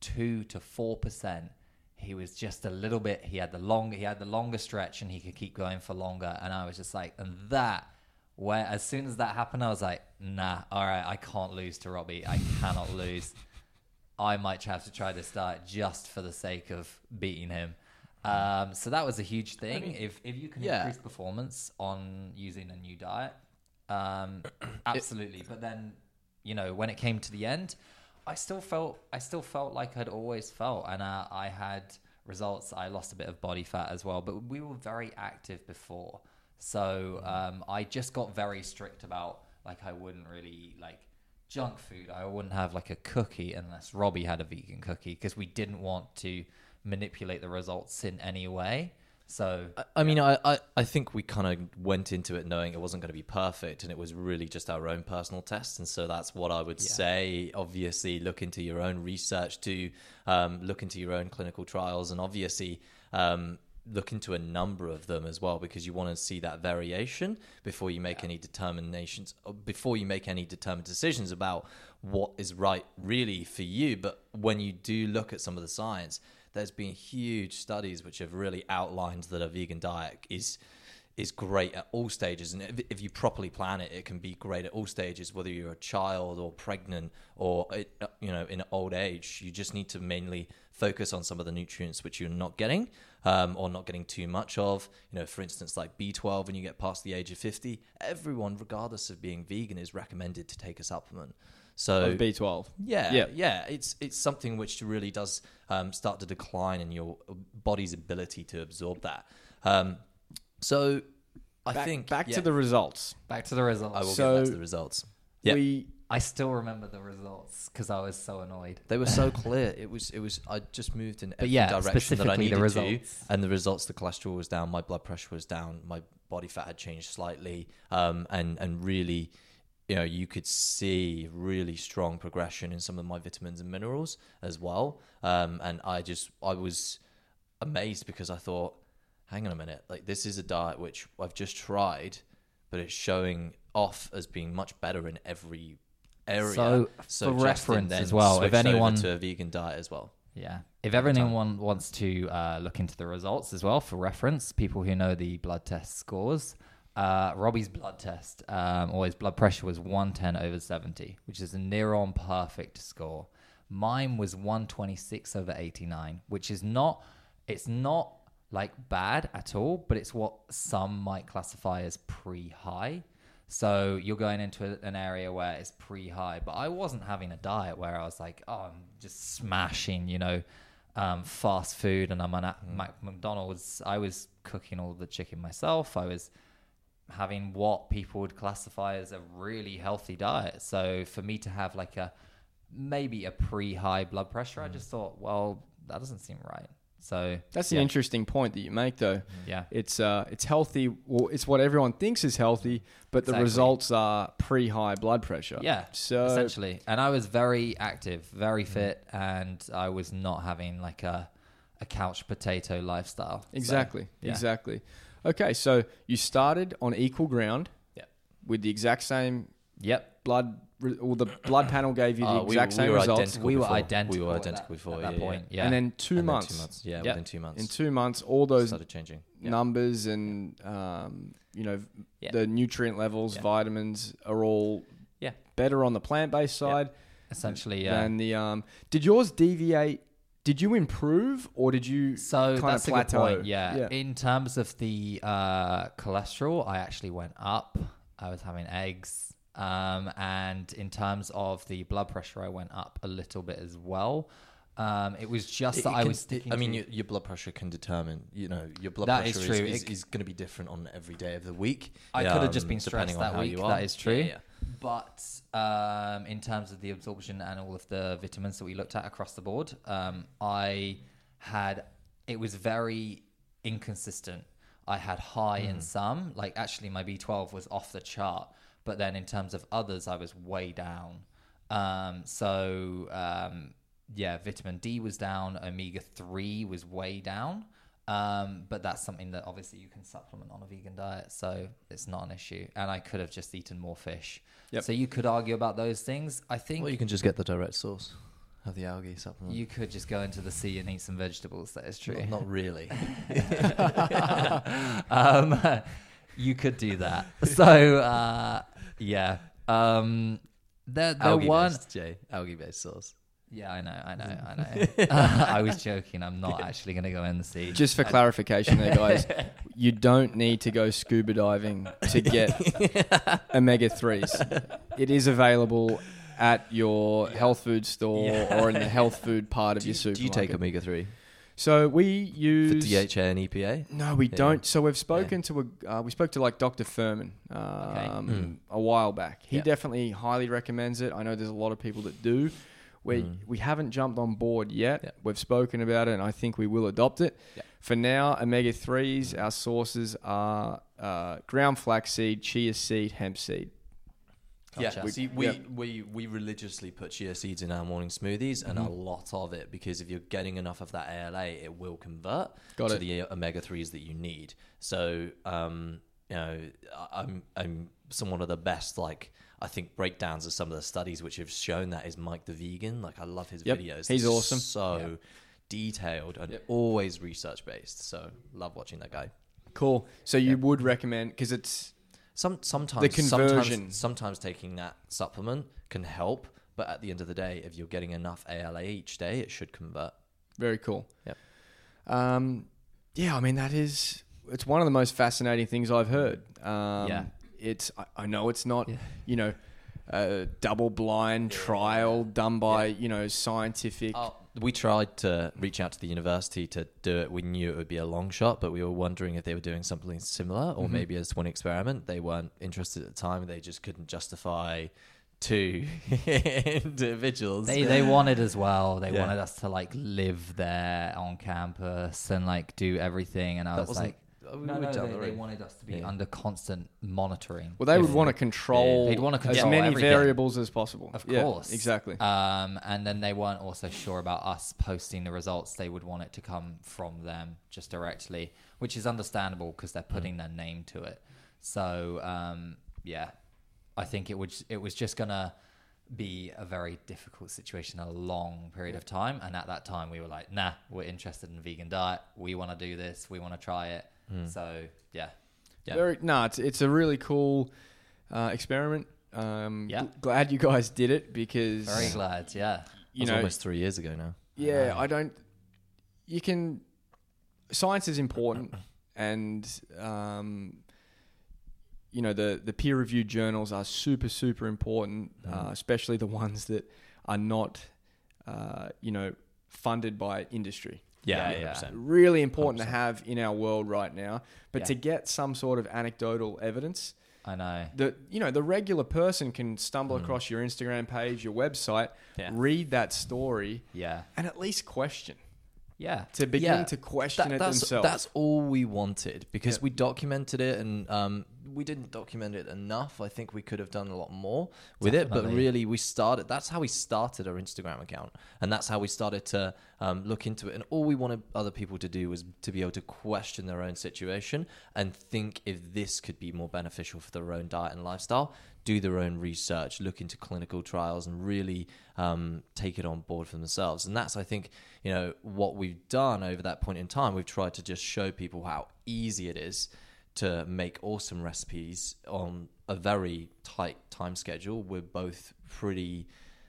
two to four percent. He was just a little bit. He had the long. He had the longer stretch, and he could keep going for longer. And I was just like, and that. Where as soon as that happened, I was like, nah, all right, I can't lose to Robbie. I cannot lose. I might have to try this diet just for the sake of beating him. Um, so that was a huge thing. if if you can yeah. increase performance on using a new diet, um, absolutely. but then, you know, when it came to the end, I still felt I still felt like I'd always felt, and uh, I had results. I lost a bit of body fat as well, but we were very active before, so um, I just got very strict about like I wouldn't really eat like junk food. I wouldn't have like a cookie unless Robbie had a vegan cookie because we didn't want to manipulate the results in any way. So I- I mean, I, I, I think we kind of went into it knowing it wasn't going to be perfect and it was really just our own personal test. And so that's what I would Yeah. say. Obviously, look into your own research to um, look into your own clinical trials and obviously um, look into a number of them as well because you want to see that variation before you make any determinations, before you make any determined decisions about what is right really for you. But when you do look at some of the science, there's been huge studies which have really outlined that a vegan diet is is great at all stages. And if, if you properly plan it it can be great at all stages whether you're a child or pregnant or uh, you know in old age. You just need to mainly focus on some of the nutrients which you're not getting um, or not getting too much of. You know for instance like b12 when you get past the age of 50 everyone regardless of being vegan is recommended to take a supplement so Of B12. yeah, Yeah. yeah, It's it's something which really does um, start to decline in your body's ability to absorb that. Um, so I Back, think back yeah, to the results. back to the results. I will So- get back to the results. Yeah, We I still remember the results because I was so annoyed. they were so clear. It was it was. I just moved in every yeah, direction that I needed the to, and the results. The cholesterol was down. My blood pressure was down. My body fat had changed slightly. Um, and and really. You know, you could see really strong progression in some of my vitamins and minerals as well. Um, and I just, I was amazed because I thought, hang on a minute, like this is a diet which I've just tried, but it's showing off as being much better in every area. So, So, for reference as well, if anyone- to a vegan diet as well. Yeah. If anyone wants to uh, look into the results as well, for reference, people who know the blood test scores, uh, Robbie's blood test, um, or his blood pressure was 110 over 70, which is a near on perfect score. Mine was 126 over 89, which is not, it's not like bad at all, but it's what some might classify as pre high. So you're going into a- an area where it's pre high, but I wasn't having a diet where I was like, oh, I'm just smashing, you know, um, fast food and I'm on at McDonald's. I was cooking all the chicken myself. I was having what people would classify as a really healthy diet. So for me to have like a maybe a pre high blood pressure, I mm. just thought, well, that doesn't seem right. So That's yeah, an interesting point that you make, though. Mm-hmm. Yeah. It's uh, it's healthy. Well, it's what everyone thinks is healthy, but the results are pre-high blood pressure. Yeah, So essentially. And I was very active, very mm-hmm. fit, and I was not having like a a couch potato lifestyle. So, exactly, yeah. exactly. Okay, so you started on equal ground. Yeah. With the exact same Yep. blood, re- or the blood panel gave you the Uh, we- exact we same were results. identical We were before. identical. We were at that- identical before. at yeah, that point. Yeah. Yeah. And then two And then months. two months. Yeah, Yep. within two months. In two months, all those started changing. Yeah. numbers and um, you know Yeah. the nutrient levels, Yeah. vitamins are all Yeah. better on the plant-based Yeah. side essentially, yeah. than the. Um, did yours deviate? Did you improve or did you So kind that's of a good point. Yeah. yeah. In terms of the uh, cholesterol, I actually went up. I was having eggs. Um, and in terms of the blood pressure, I went up a little bit as well. Um, it was just It- that it I can- was sticking. I mean, your, your blood pressure can determine. You know, your blood That is pressure is, is, It- is going to be different on every day of the week. I could have just um, been stressed that week. That is true. Yeah, yeah. But um, in terms of the absorption and all of the vitamins that we looked at across the board, um, I had it was very inconsistent. I had high Hmm. in some, like actually my B12 was off the chart, but then in terms of others, I was way down. Um, so um, yeah, vitamin D was down, omega three was way down. Um, but that's something that obviously you can supplement on a vegan diet, so it's not an issue. And I could have just eaten more fish. Yep. So you could argue about those things. I think Well, you can just get the direct source of the algae supplement. you could just go into the sea and eat some vegetables. That is true. Not, not really. um, you could do that. So uh, yeah, um, there there algae weren't. based, Jay. Algae based sauce. Yeah, I know, I know, I know. I was joking. I'm not actually going to go in the sea. Just for clarification, there, guys, you don't need to go scuba diving to get omega threes. It is available at your health food store Yeah. or in the health food part of your you, do you take omega three So we for use DHA and EPA? No, we Yeah. don't. So we've spoken to a uh, we spoke to like Dr. Fuhrman um, Mm. a while back. He Yeah. definitely highly recommends it. I know there's a lot of people that do. We Mm. we haven't jumped on board yet. Yeah. We've spoken about it, and I think we will adopt it. Yeah. For now, omega threes. Our sources are uh, ground flaxseed, chia seed, hemp seed. Gotcha. Yeah, see, we, yeah. we we religiously put chia seeds in our morning smoothies, and Mm-hmm. a lot of it because if you're getting enough of that ALA, it will convert Got to it. the omega threes that you need. So, um, you know, I- I'm I'm some one of the best like I think breakdowns of some of the studies which have shown that is Mic the Vegan. Like I love his Yep, videos. he's They're awesome. So Yeah. detailed and Yep. always research based. So love watching that guy. Cool. So you would recommend because it's Some sometimes The conversion. Sometimes, sometimes taking that supplement can help, but at the end of the day, if you're getting enough ALA each day, it should convert. Very cool. Yep. Um, yeah, I mean that is it's one of the most fascinating things I've heard. Um, Yeah. It's I, I know it's not Yeah. you know a double blind trial done by you know scientific. Oh, we tried to reach out to the university to do it. We knew it would be a long shot, but we were wondering if they were doing something similar or Mhm. maybe as one experiment. They weren't interested at the time. They just couldn't justify two individuals. They they wanted as well. They Yeah. wanted us to like live there on campus and like do everything. And I That was like, we no, no, they, the they wanted us to be Yeah. under constant monitoring. well, they would want to control. They'd wanna as many everything. variables as possible. Of Yeah, course, exactly. Um, and then they weren't also sure about us posting the results. They would want it to come from them just directly, which is understandable because they're putting their name to it. So um, yeah, I think it was it was just gonna be a very difficult situation, a long period of time. And at that time, we were like, nah, we're interested in vegan diet. We want to do this. We want to try it. So yeah, Yeah. Very no, it's it's a really cool uh, experiment. Um, Yeah. gl- glad you guys did it because very glad. Yeah, you know almost three years ago now. Yeah, I don't. You can. Science is important, and um, you know the the peer reviewed journals are super super important, uh, especially the ones that are not, uh, you know, funded by industry. Yeah, yeah. 100%. Really important to have in our world right now. But Yeah. to get some sort of anecdotal evidence, I know. the you know the regular person can stumble across your Instagram page, your website, Yeah. read that story, Yeah, and at least question yeah, to begin Yeah, to question it that's, themselves. That's all we wanted because Yeah. we documented it and um, we didn't document it enough. I think we could have done a lot more with it, but really we started. That's how we started our Instagram account, and that's how we started to um, look into it. And all we wanted other people to do was to be able to question their own situation and think if this could be more beneficial for their own diet and lifestyle. Do their own research, look into clinical trials, and really um, take it on board for themselves. And that's, I think, you know, what we've done over that point in time. We've tried to just show people how easy it is to make awesome recipes on a very tight time schedule. We're both pretty.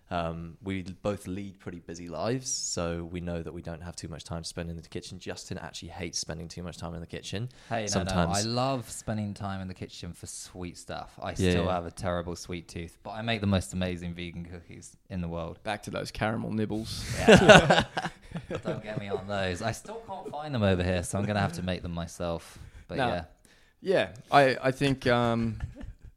Um, we both lead pretty busy lives, so we know that we don't have too much time to spend in the kitchen. Justin actually hates spending too much time in the kitchen. Hey, no, no, I love spending time in the kitchen for sweet stuff. I Yeah, still yeah. have a terrible sweet tooth, but I make the most amazing vegan cookies in the world. Back to those caramel nibbles. Yeah. Don't get me on those. I still can't find them over here, so I'm gonna have to make them myself. But No. yeah, yeah, I I think um,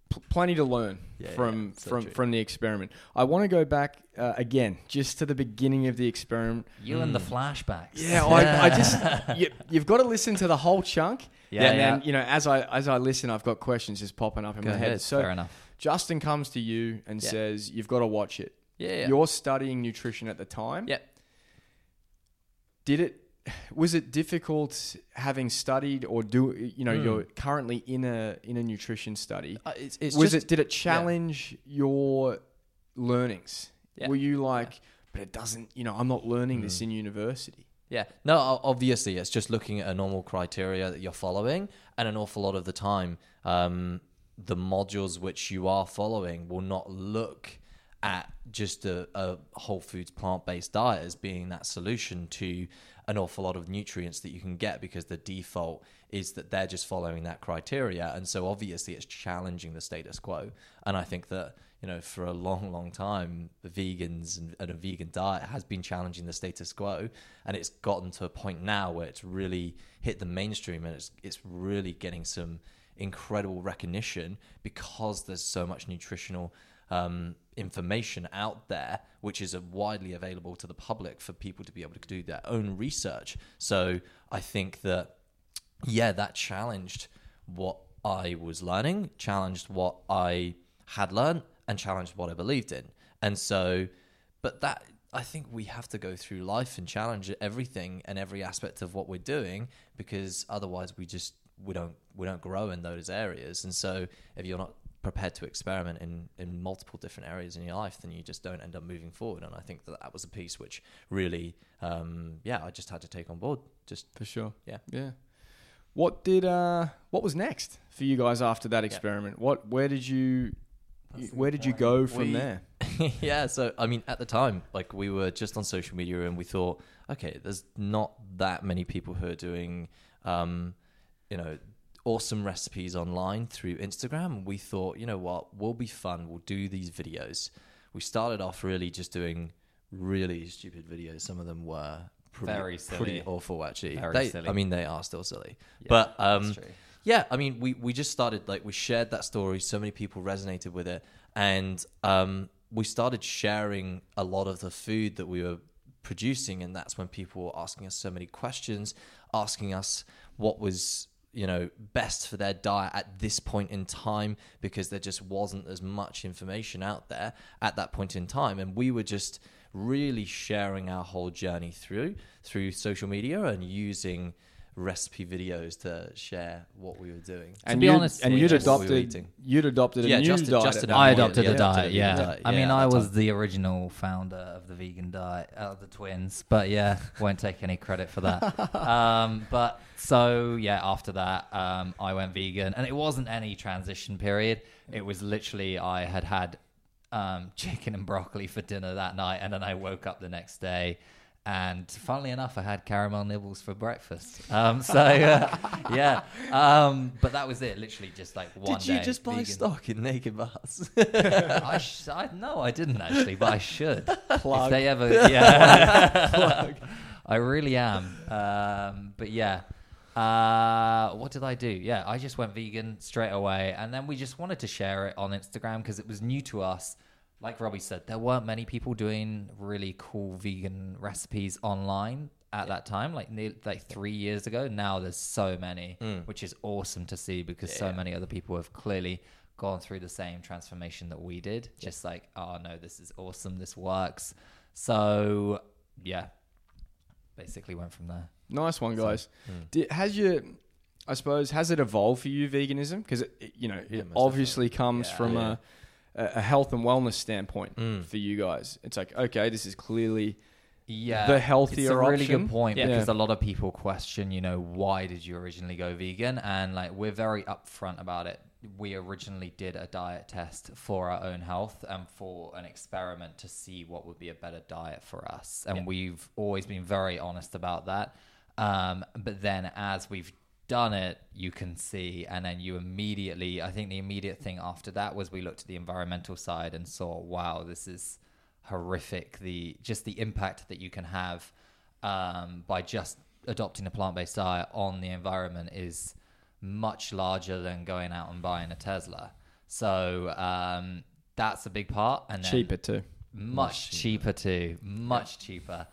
pl- plenty to learn Yeah, from yeah, so from true. from the experiment. I want to go back uh, again, just to the beginning of the experiment. you and the flashbacks. Yeah, I, I just you, you've got to listen to the whole chunk. Yeah, and yeah. then you know, as I as I listen, I've got questions just popping up in Go my head. So fair enough. Justin comes to you and Yeah. says, "You've got to watch it." Yeah, yeah. You're studying nutrition at the time. Yeah. Did it? Was it difficult having studied or do you know Hmm. you're currently in a in a nutrition study? Uh, it's, it's was just, it? Did it challenge your learnings? Yeah. Were you like, but it doesn't? You know, I'm not learning this Hmm. in university. Yeah. No, obviously, it's just looking at a normal criteria that you're following, and an awful lot of the time, um, the modules which you are following will not look at just a, a whole foods plant based diet as being that solution to an awful lot of nutrients that you can get because the default is that they're just following that criteria. And so obviously it's challenging the status quo. And I think that, you know, for a long, long time, vegans and, and a vegan diet has been challenging the status quo. And it's gotten to a point now where it's really hit the mainstream and it's, it's really getting some incredible recognition because there's so much nutritional um, information out there, which is widely available to the public for people to be able to do their own research. So I think that, yeah, that challenged what I was learning, challenged what I had learned, and challenged what I believed in. And so, but that, I think we have to go through life and challenge everything and every aspect of what we're doing because otherwise we just we don't we don't grow in those areas and so if you're not prepared to experiment in in multiple different areas in your life then you just don't end up moving forward and i think that that was a piece which really um yeah i just had to take on board just For sure. Yeah. Yeah. What did uh what was next for you guys after that experiment? What where did you That's where good did you go from We- there? yeah, so I mean, at the time, like we were just on social media and we thought, okay, there's not that many people who are doing, um, you know, awesome recipes online through Instagram. We thought, you know what, we'll be fun. We'll do these videos. We started off really just doing really stupid videos. Some of them were pretty, Very pretty silly. awful, actually. Very They- silly. I mean, they are still silly, Yeah, but um, yeah, I mean, we we just started like we shared that story. So many people resonated with it, and um, we started sharing a lot of the food that we were producing, and that's when people were asking us so many questions, asking us what was you know best for their diet at this point in time because there just wasn't as much information out there at that point in time. And we were just really sharing our whole journey through through social media and using recipe videos to share what we were doing. and be you'd- honest, and you'd just- we adopted you'd adopted a Yeah, new Justin- diet. Justin I that Yeah, adopted point. the yeah, diet. Yeah, I mean, at I was time. the original founder of the vegan diet out of the twins, but yeah, won't take any credit for that. um, but so yeah, after that, um, I went vegan, and it wasn't any transition period. It was literally I had had um, chicken and broccoli for dinner that night, and then I woke up the next day. And funnily enough, I had caramel nibbles for breakfast. Um, so uh, yeah, um, but that was it. Literally, just like one Did you just buy vegan. stock in Naked Bars? I, sh- I no, I didn't actually, but I should. Plug. If they ever, yeah, I really am. Um, but yeah, uh, what did I do? Yeah, I just went vegan straight away, and then we just wanted to share it on Instagram because it was new to us. Like Robbie said, there weren't many people doing really cool vegan recipes online at that time, like ne- like three years ago. Now there's so many, which is awesome to see because so Yeah. many other people have clearly gone through the same transformation that we did. Just like, oh no, this is awesome, this works. So yeah, basically went from there. Nice one, guys. hmm. Did, has your, I suppose, has it evolved for you veganism? Because it, it- you know, it most obviously comes Yeah. from Yeah. A, a health and wellness standpoint Mm. for you guys. It's like, okay, this is clearly Yeah, The healthier It's a really option. good point Yeah. because a lot of people question, you know, why did you originally go vegan? And like, we're very upfront about it. We originally did a diet test for our own health and for an experiment to see what would be a better diet for us. And Yeah. we've always been very honest about that. Um, but then as we've done it, you can see, and then you immediately, I think the immediate thing after that was we looked at the environmental side and saw, wow, this is horrific. The just the impact that you can have um, by just adopting a plant-based diet on the environment is much larger than going out and buying a Tesla. So um, that's a big part, and then cheaper too. much cheaper too, much cheaper.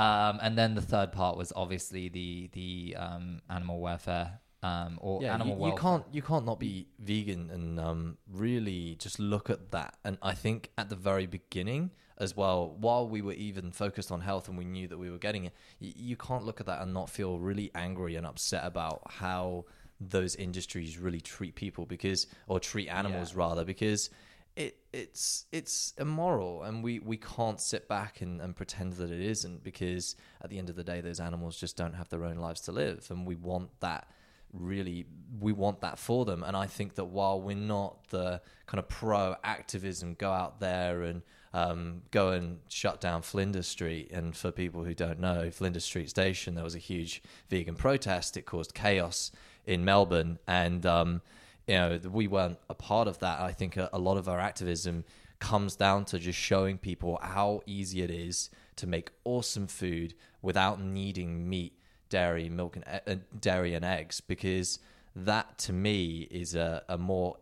Um, and then the third part was obviously the the um, animal welfare um, or yeah, animal you, you can't you can't not be vegan and um, really just look at that. And I think at the very beginning as well, while we were even focused on health and we knew that we were getting it, you, you can't look at that and not feel really angry and upset about how those industries really treat people because or treat animals Yeah. rather because it it's it's immoral and we we can't sit back and, and pretend that it isn't because at the end of the day those animals just don't have their own lives to live and we want that really we want that for them. And i think that while we're not the kind of pro activism go out there and um, go and shut down flinders street and for people who don't know flinders street station there was a huge vegan protest. It caused chaos in melbourne and um, you know we weren't a part of that. I think a, a lot of our activism comes down to just showing people how easy it is to make awesome food without needing meat dairy milk and uh, dairy and eggs because that to me is a, a more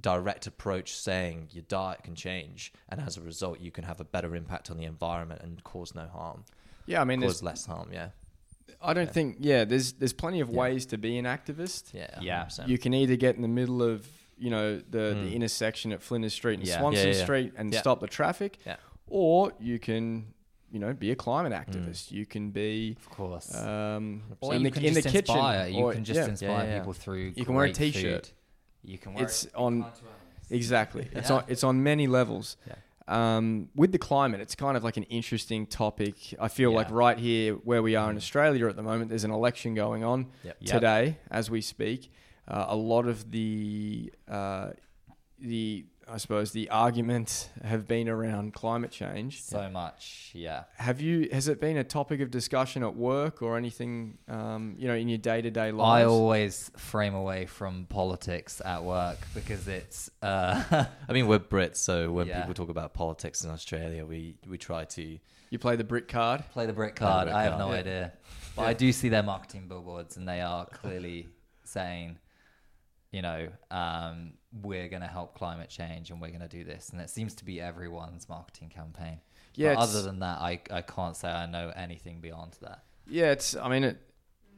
direct approach saying your diet can change and as a result you can have a better impact on the environment and cause no harm. Yeah, I mean, cause less harm yeah I don't yeah. think. Yeah, there's there's plenty of Yeah. ways to be an activist. yeah Yeah. 100%. You can either get in the middle of you know the, Mm. the intersection at Flinders Street and Yeah. Swanston Yeah, yeah, yeah. Street and Yeah. stop the traffic, Yeah. or you can you know be a climate Mm. activist. You can be of course. um, or in you the, can in the just kitchen. inspire. You or- can just yeah. inspire Yeah, yeah, yeah. people through. You can wear a great t-shirt. food. You can wear. It's it- on exactly. It's Yeah. on it's on many levels. Yeah. Um, with the climate, it's kind of like an interesting topic. I feel like right here where we are in Mm. Australia at the moment, there's an election going on Yep. Yep. today as we speak. Uh, a lot of the uh, the I suppose the arguments have been around climate change. so much. Yeah. Have you? Has it been a topic of discussion at work or anything? Um, you know, in your day to day life. I always frame away from politics at work because it's. Uh, I mean, we're Brits, so when Yeah. people talk about politics in Australia, we, we try to. you play the brick card. play the brick Play the card. I have card, no yeah. idea, but Yeah. I do see their marketing billboards, and they are clearly saying, you know, um, we're going to help climate change, and we're going to do this, and it seems to be everyone's marketing campaign. Yeah, but other than that, I I can't say I know anything beyond that. Yeah, it's. I mean, it.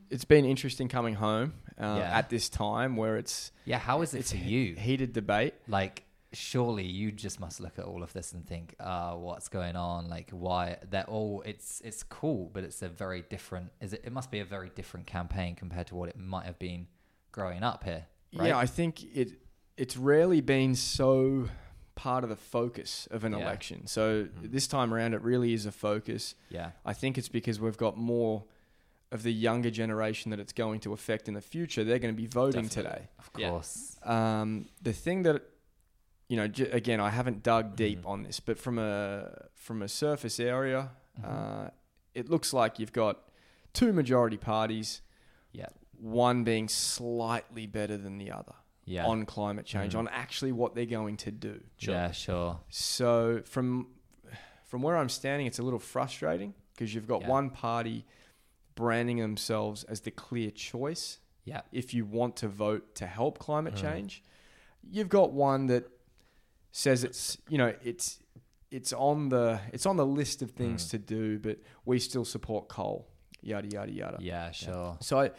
It's been interesting coming home uh, Yeah. at this time where it's Yeah, how is it it's for you? heated debate. Like, surely you just must look at all of this and think, uh, what's going on? Like why they're all it's it's cool, but it's a very different is it it must be a very different campaign compared to what it might have been growing up here. Right? Yeah, I think it it's rarely been so part of the focus of an Yeah. election. So Mm. this time around, it really is a focus. yeah. I think it's because we've got more of the younger generation that it's going to affect in the future. They're going to be voting Definitely. today. Of Yeah. course. Um, the thing that you know, j- again, I haven't dug deep Mhm. on this, but from a from a surface area, Mhm. uh, it looks like you've got two majority parties. Yeah. One being slightly better than the other Yeah. on climate change, Mhm. on actually what they're going to do. Sure. Yeah, sure. So from from where I'm standing, it's a little frustrating because you've got Yeah. one party branding themselves as the clear choice Yeah. if you want to vote to help climate Mm. change. You've got one that says it's you know it's it's on the it's on the list of things Mm. to do, but we still support coal. Yada yada yada. Yeah, sure. So I,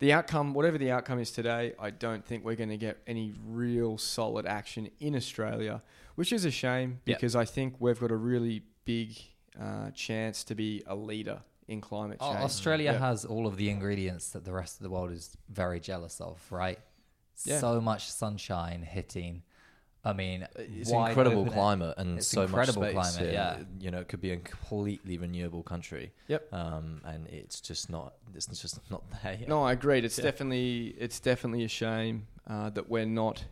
the outcome, whatever the outcome is today, I don't think we're going to get any real solid action in Australia, which is a shame Yeah. because I think we've got a really big uh, chance to be a leader in climate Au- change. Australia Yeah. has all of the ingredients that the rest of the world is very jealous of, right? Yeah. So much sunshine hitting. I mean, It's wide incredible open- climate and It's so incredible much space. climate, here. yeah. you know, it could be a completely renewable country. Yep. Um, and it's just not. It's just not there yet. No, I agreed. It's Yeah. definitely it's definitely a shame uh, that we're not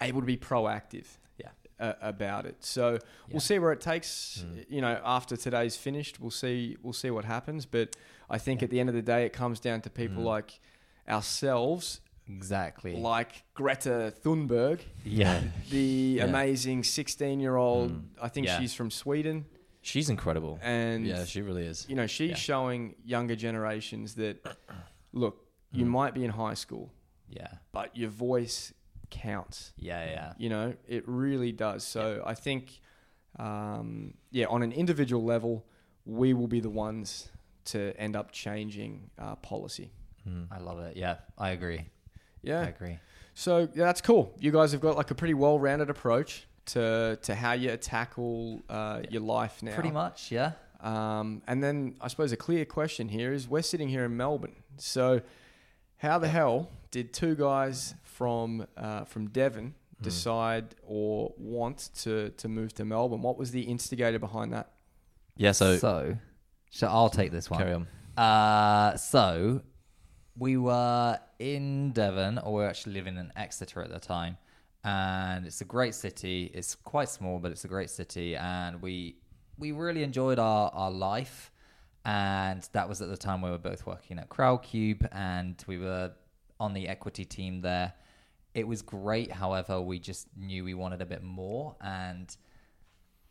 able to be proactive. Yeah. Uh, about it. So Yeah. we'll see where it takes. Mm. You know, after today's finished, we'll see. We'll see what happens. But I think Yeah. at the end of the day, it comes down to people Mm. like ourselves, Exactly. like Greta Thunberg, yeah. the Yeah. amazing sixteen-year-old. Mm. I think Yeah. she's from Sweden, She's incredible. and yeah, she really is. you know, she's Yeah. showing younger generations that look, you Mm. might be in high school, Yeah. but your voice counts. Yeah. Yeah. You know, it really does. So I think, um, yeah, on an individual level, we will be the ones to end up changing uh, policy. Mm. I love it. Yeah. I agree. I agree. So yeah, that's cool. You guys have got like a pretty well-rounded approach to to how you tackle uh, your life now. Pretty much. Yeah. Um, and then I suppose a clear question here is we're sitting here in Melbourne. So how the hell did two guys from uh, from Devon Mm. decide or want to to move to Melbourne? What was the instigator behind that? Yeah. So, so, so I'll take this one. carry on. Uh, so we were in Devon, or we were actually living in Exeter at the time, and it's a great city. It's quite small, but it's a great city, and we we really enjoyed our our life. And that was at the time we were both working at Crowdcube, and we were on the equity team there. It was great. However, we just knew we wanted a bit more, and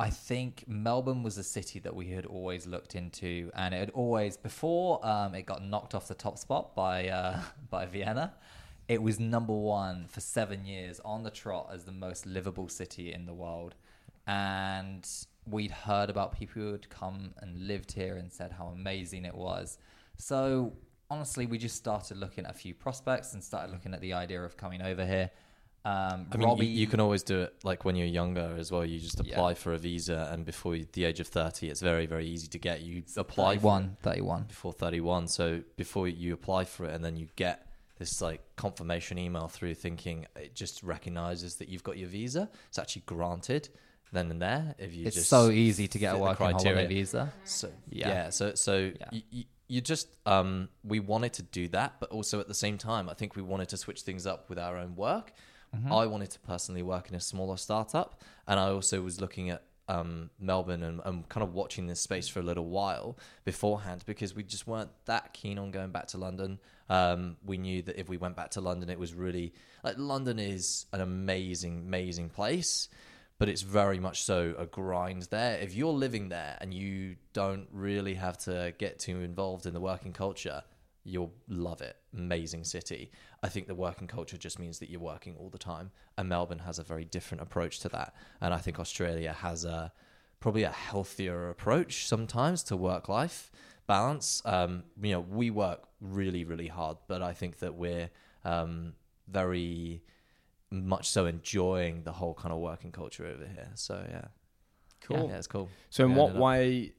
I think Melbourne was a city that we had always looked into, and it had always before um, it got knocked off the top spot by uh, by Vienna. It was number one for seven years on the trot as the most livable city in the world, and we'd heard about people who had come and lived here and said how amazing it was. So honestly, we just started looking at a few prospects and started looking at the idea of coming over here. Um, I mean, you, Robbie, you can always do it like when you're younger as well. You just Yeah. apply for a visa, and before you- the age of 30, it's very, very easy to get. You apply for 31, 31. before 31. So before you apply for it, and then you get this like confirmation email through thinking it just recognizes that you've got your visa. It's actually granted then and there. If you It's just so easy to get a working holiday visa. So Yeah. yeah, so so Yeah. You, you, you just um we wanted to do that, but also at the same time, I think we wanted to switch things up with our own work. Mm-hmm. I wanted to personally work in a smaller startup, and I also was looking at um, Melbourne and, and kind of watching this space for a little while beforehand because we just weren't that keen on going back to London. Um, we knew that if we went back to London, it was really like London is an amazing, amazing place, but it's very much so a grind there. If you're living there and you don't really have to get too involved in the working culture, you'll love it. Amazing city. I think the working culture just means that you're working all the time, and Melbourne has a very different approach to that. And I think Australia has a probably a healthier approach sometimes to work life balance. Um, you know, we work really, really hard, but I think that we're um, very much so enjoying the whole kind of working culture over here. So yeah, Cool. yeah, it's cool. So, in Yeah, what way?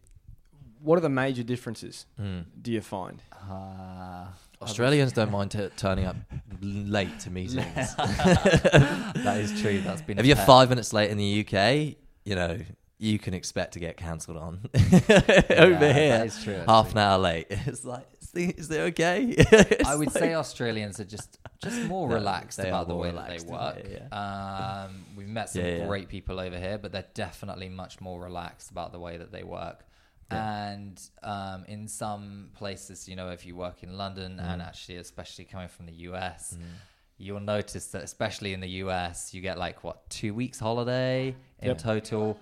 What are the major differences? Mm. Do you find? Uh, Australians don't mind t- turning up late to meetings. that is true. That's been. if you're five minutes late in the UK, you know you can expect to get cancelled on. Yeah, over that here, is true, half an hour late. It's like, is, the, is it okay? I would say Australians are just just more No, relaxed about the way relaxed that they work. here, Um, we've met some Yeah, yeah. great people over here, but they're definitely much more relaxed about the way that they work. Yeah. And um, in some places, you know, if you work in London Mm. and actually, especially coming from the US, you'll notice that, especially in the US, you get like what two weeks holiday in Yep. total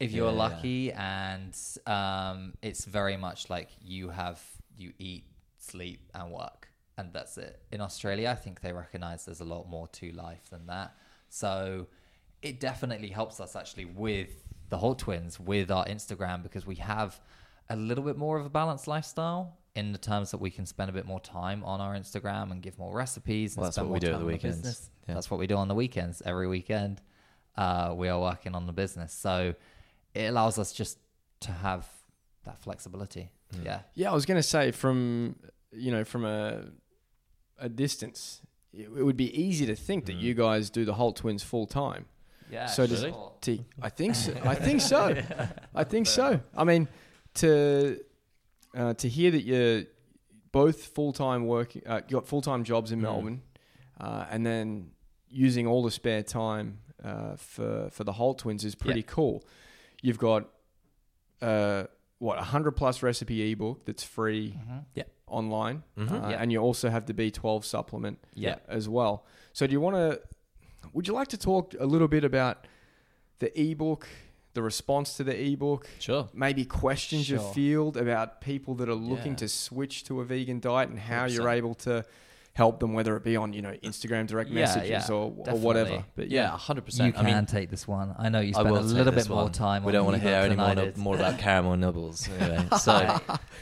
if you're Yeah, yeah. lucky and um, it's very much like you have you eat sleep and work and that's it in australia i think they recognize there's a lot more to life than that so it definitely helps us actually with the Holt twins with our instagram because we have a little bit more of a balanced lifestyle in the terms that we can spend a bit more time on our instagram and give more recipes and Well, that's spend what we do at the on weekends. business. Yeah. that's what we do on the weekends every weekend uh, we are working on the business so it allows us just to have that flexibility. Mm. Yeah. Yeah, I was going to say from you know from a a distance, it, it would be easy to think that Mm. you guys do the Holt twins full time. Yeah. So does-. T, I think so. I think so. I think so. I mean, to uh, to hear that you're both full time working, uh, got full time jobs in Mm. Melbourne, uh, and then using all the spare time uh, for for the Holt twins is pretty cool. You've got uh, what a hundred plus recipe ebook that's free Mhm. online, Mhm. uh, Yeah. and you also have the B12 supplement Yeah. as well. So, do you want to? Would you like to talk a little bit about the ebook, the response to the ebook, Sure. maybe questions you field about people that are looking Yeah. to switch to a vegan diet and how you're 100%. able to help them, whether it be on you know Instagram direct Yeah, messages yeah, or, or whatever. But Yeah, yeah, hundred You can I mean, take this one. I know you I spent a little bit this more one. time. We on don't want to hear any than more, no- more about caramel nibbles. Anyway, so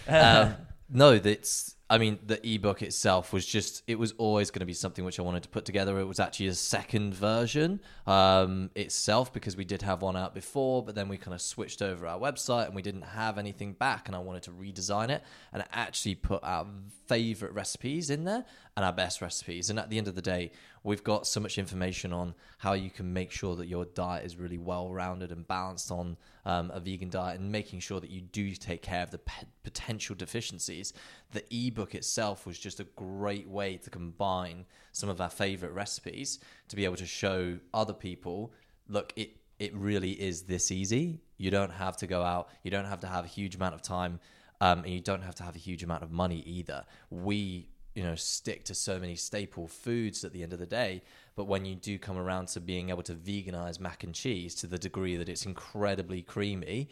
um, no, that's. I mean, the ebook itself was just. It was always going to be something which I wanted to put together. It was actually a second version um, itself because we did have one out before, but then we kind of switched over our website and we didn't have anything back, and I wanted to redesign it and actually put our favorite recipes in there and our best recipes. And at the end of the day, we've got so much information on how you can make sure that your diet is really well rounded and balanced on um, a vegan diet and making sure that you do take care of the potential deficiencies. The ebook itself was just a great way to combine some of our favorite recipes to be able to show other people look, it, it really is this easy. You don't have to go out, you don't have to have a huge amount of time um, and you don't have to have a huge amount of money either. We, you know, stick to so many staple foods at the end of the day, but when you do come around to being able to veganize mac and cheese to the degree that it's incredibly creamy,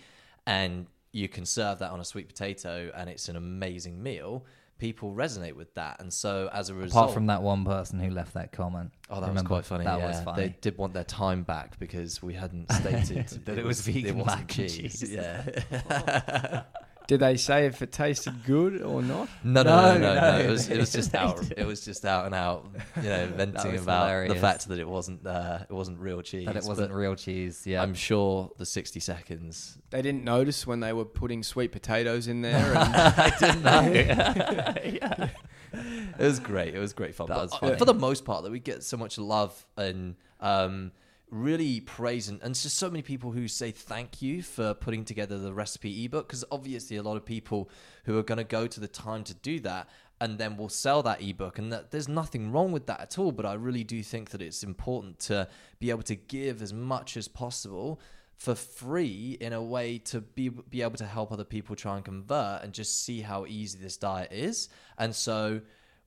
and you can serve that on a sweet potato, and it's an amazing meal. People resonate with that, and so as a result, Apart from that one person who left that comment. Oh, that Remember? was quite funny. That yeah. was funny. They did want their time back because we hadn't stated That it was vegan mac and cheese. Yeah. did they say if it tasted good or not? No, no, no, no, No, no. no. It was it was just out. It was just out and out. You know, venting about hilarious. the fact that it wasn't uh, it wasn't real cheese. That it wasn't real cheese. Yeah. I'm sure the 60 seconds. They didn't notice when they were putting sweet potatoes in there. And I didn't know. It was great. It was great fun. That was uh, funny. for the most part, that we get so much love and um, really praise, and, and just so many people who say thank you for putting together the recipe ebook. Because obviously, a lot of people who are going to go to the time to do that and then we'll sell that ebook, and that there's nothing wrong with that at all. But I really do think that it's important to be able to give as much as possible for free in a way to be be able to help other people try and convert and just see how easy this diet is. And so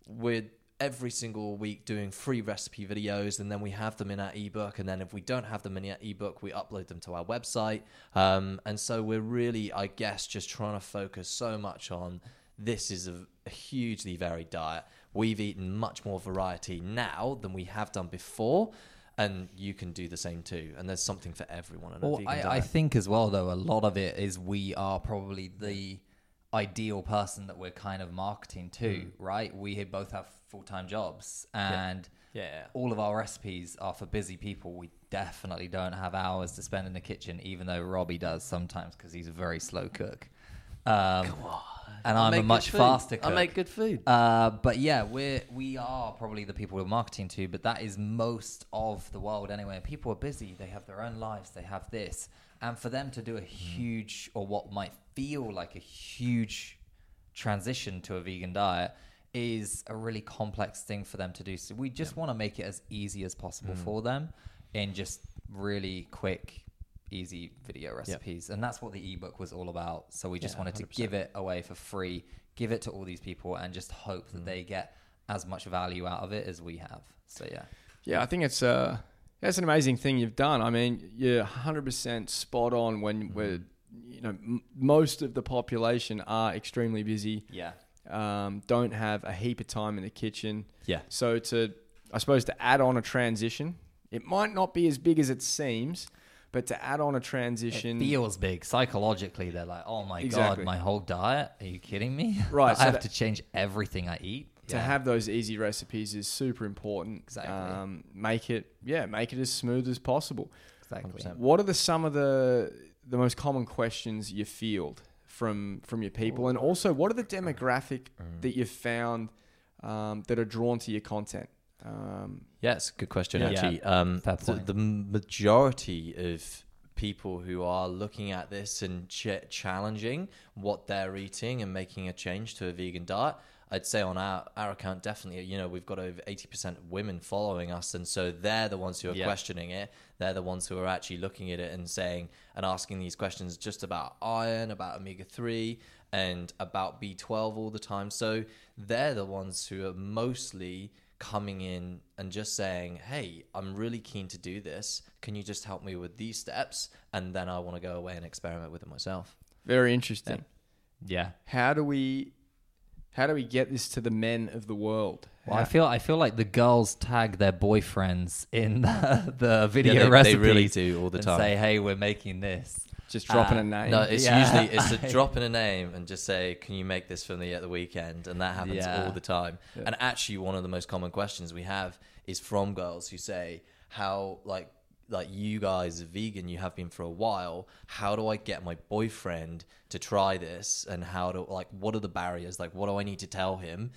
we're every single week doing free recipe videos and then we have them in our ebook and then if we don't have them in our ebook we upload them to our website. Um, and so we're really i guess just trying to focus so much on this is a, a hugely varied diet. We've eaten much more variety now than we have done before and you can do the same too. And there's something for everyone Well, I, I think as well, though, a lot of it is we are probably the ideal person that we're kind of marketing to, right? We both have full time jobs and Yeah, yeah. all of our recipes are for busy people. We definitely don't have hours to spend in the kitchen, even though Robbie does sometimes because he's a very slow cook. Um, And I I'm a much faster I make good food. Uh, but yeah, we're we are probably the people we're marketing to, but that is most of the world anyway. People are busy; they have their own lives, they have this, and for them to do a huge or what might feel like a huge transition to a vegan diet is a really complex thing for them to do. So we just want to make it as easy as possible mm. for them in just really quick, easy video recipes. And that's what the ebook was all about. So we just Yeah, wanted to 100%. give it away for free, give it to all these people, and just hope that mm. they get as much value out of it as we have. So yeah. Yeah, I think it's uh that's an amazing thing you've done. I mean, you're 100% spot on when mm. we're you know m- most of the population are extremely busy, Yeah. Um, don't have a heap of time in the kitchen. Yeah. So to I suppose to add on a transition, it might not be as big as it seems, but to add on a transition, It feels big psychologically. They're like, "Oh my Exactly. god, my whole diet? Are you kidding me? Right, I so have that- to change everything I eat." to Yeah. have those easy recipes is super important. Exactly. Um, make it yeah, make it as smooth as possible. exactly. 100%. What are the some of the the most common questions you field from from your people, and also what are the demographic Mm. that you've found um, that are drawn to your content? Um, Yeah, it's a good question Yeah. actually. Um, Fair the, the majority of people who are looking at this and ch- challenging what they're eating and making a change to a vegan diet, I'd say on our, our account, definitely, you know, we've got over 80% of women following us. And so they're the ones who are Yeah. questioning it. They're the ones who are actually looking at it and saying and asking these questions just about iron, about omega 3, and about B12 all the time. So they're the ones who are mostly coming in and just saying, Hey, I'm really keen to do this. Can you just help me with these steps? And then I want to go away and experiment with it myself. very interesting. Yeah. How do we how do we get this to the men of the world? Well, I feel I feel like the girls tag their boyfriends in the, the video Yeah, they, recipes. they really do all the and time. say, "Hey, we're making this." just dropping uh, a name. No, it's Yeah. usually it's a drop in a name and just say, "Can you make this for me at the weekend?" And that happens Yeah. all the time. And actually, one of the most common questions we have is from girls who say, "How like like you guys are vegan? You have been for a while. How do I get my boyfriend to try this? And how do like what are the barriers? Like, what do I need to tell him?"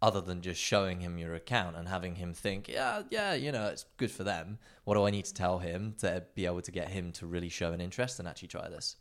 Other than just showing him your account and having him think, yeah, yeah, you know, it's good for them. What do I need to tell him to be able to get him to really show an interest and actually try this?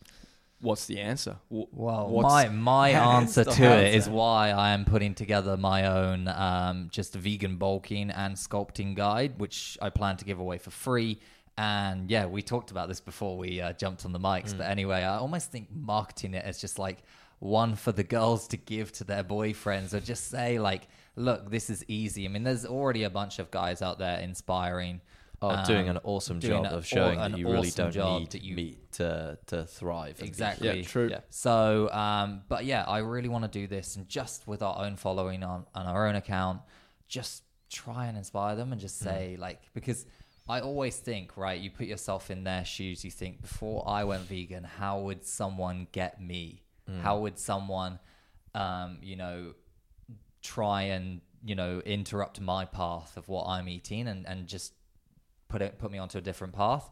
What's the answer? Well, what's- my my answer the to it is why I am putting together my own um, just vegan bulking and sculpting guide, which I plan to give away for free. And yeah, we talked about this before we uh, jumped on the mics. Mm. But anyway, I almost think marketing it as just like one for the girls to give to their boyfriends, or just say like, "Look, this is easy." I mean, there's already a bunch of guys out there inspiring. Oh, doing um, an awesome doing job a- of showing an that you really don't need that you- meat to to thrive. and be- Exactly. Yeah, true. Yeah. So, um, but yeah, I really want to do this, and just with our own following on, on our own account, just try and inspire them and just say like because I always think right, you put yourself in their shoes. You think before I went vegan, how would someone get me? How would someone, um, you know, try and you know interrupt my path of what I'm eating and and just put it put me onto a different path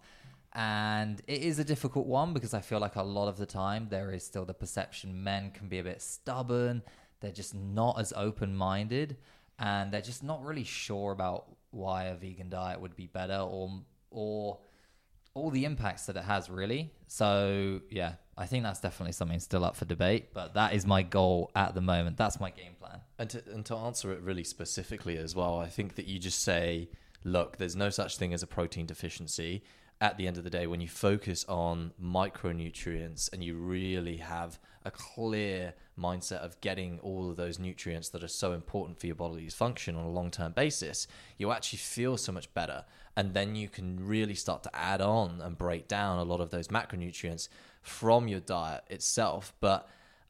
and it is a difficult one because i feel like a lot of the time there is still the perception men can be a bit stubborn they're just not as open-minded and they're just not really sure about why a vegan diet would be better or or all the impacts that it has really. So yeah i think that's definitely something still up for debate but that is my goal at the moment. That's my game plan. And to, and to answer it really specifically as well, I think that you just say, look, there's no such thing as a protein deficiency. At the end of the day, when you focus on micronutrients and you really have a clear mindset of getting all of those nutrients that are so important for your body's function on a long term basis, you actually feel so much better. And then you can really start to add on and break down a lot of those macronutrients from your diet itself. But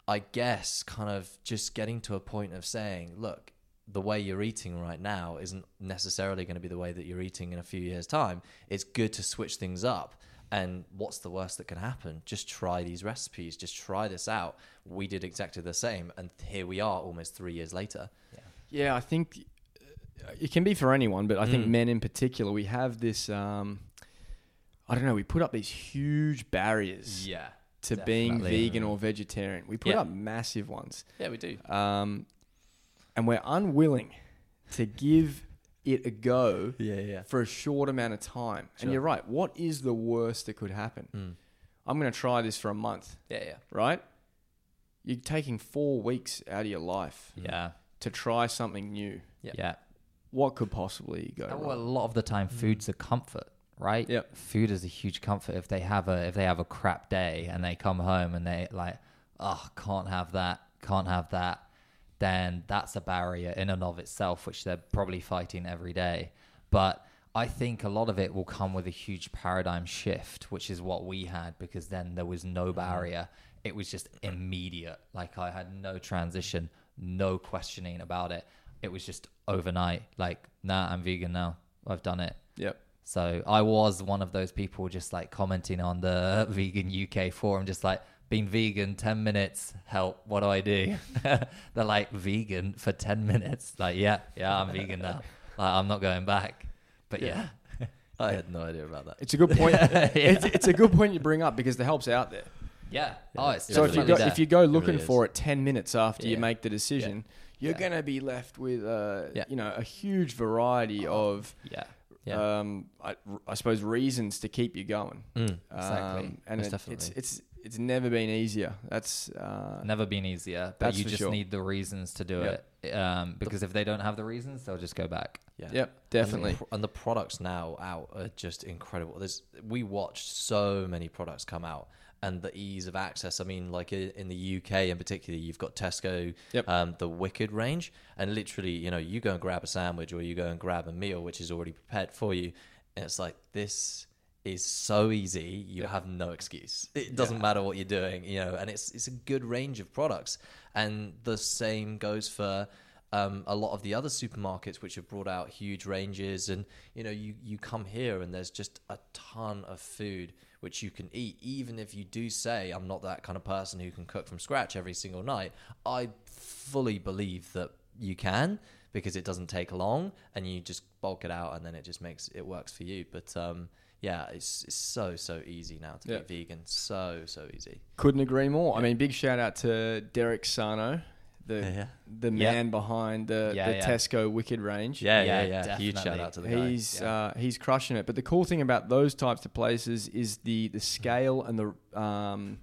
I guess kind of just getting to a point of saying, look, the way you're eating right now isn't necessarily going to be the way that you're eating in a few years' time. It's good to switch things up. And what's the worst that can happen? Just try these recipes. Just try this out. We did exactly the same, and here we are, almost three years later. Yeah, I think uh, it can be for anyone, but I think Mm. men in particular, we have this. Um, I don't know. We put up these huge barriers Yeah, to being vegan or vegetarian. We put Yeah. up massive ones, yeah, we do. um, and we're unwilling to give it a go Yeah, yeah. for a short amount of time. And you're right. What is the worst that could happen? Mm. I'm going to try this for a month, Yeah, yeah. right? You're taking four weeks out of your life Yeah. to try something new. Yeah. Yeah. What could possibly go And well, a lot of the time, food's a comfort, right? Yep. Food is a huge comfort. If they have a if they have a crap day and they come home and they like, oh, can't have that, can't have that, then that's a barrier in and of itself, which they're probably fighting every day. But I think a lot of it will come with a huge paradigm shift, which is what we had because then there was no mm-hmm. barrier. It was just immediate. Like I had no transition, no questioning about it. It was just overnight. Like, nah, I'm vegan now. I've done it. Yep. So I was one of those people just like commenting on the vegan UK forum, just like been vegan 10 minutes. Help. What do I do? They're like vegan for 10 minutes. Like, yeah, yeah, I'm vegan now. Like, I'm not going back. But yeah. I had no idea about that. It's a good point. it's, it's a good point you bring up because the help's out there. Yeah. Oh, it's So if you go there. if you go It looking really for it ten minutes after you make the decision, you're Yeah. gonna be left with uh, Yeah. you know a huge variety of yeah. Yeah. um, I, I suppose reasons to keep you going. Mm. Exactly. Um, and Most it, it's definitely. it's it's never been easier. That's uh, Never been easier, but you just sure. need the reasons to do Yep. it. Um, because if they don't have the reasons, they'll just go back. Yeah. yep And the definitely. And the, products now out are just incredible. There's we watched so many products come out, and the ease of access. I mean, like in the UK in particular, you've got Tesco, Yep. um, the Wicked range, and literally, you know, you go and grab a sandwich or you go and grab a meal which is already prepared for you, and it's like this is so easy. You have no excuse. It doesn't matter what you're doing, you know, and it's it's a good range of products, and the same goes for um, a lot of the other supermarkets which have brought out huge ranges. And you know you you come here and there's just a ton of food which you can eat. Even if you do say I'm not that kind of person who can cook from scratch every single night I fully believe that you can because it doesn't take long and you just bulk it out and then it just makes it works for you. But um yeah it's, it's so so easy now to Yeah. be vegan so so easy Couldn't agree more. I mean, big shout out to Derek Sarno, the yeah the Yeah. man behind the, Yeah, the yeah. Tesco Wicked range. yeah yeah Yeah, yeah, huge shout out to the guy He's Yeah. uh, he's crushing it. But the cool thing about those types of places is the the scale and the um,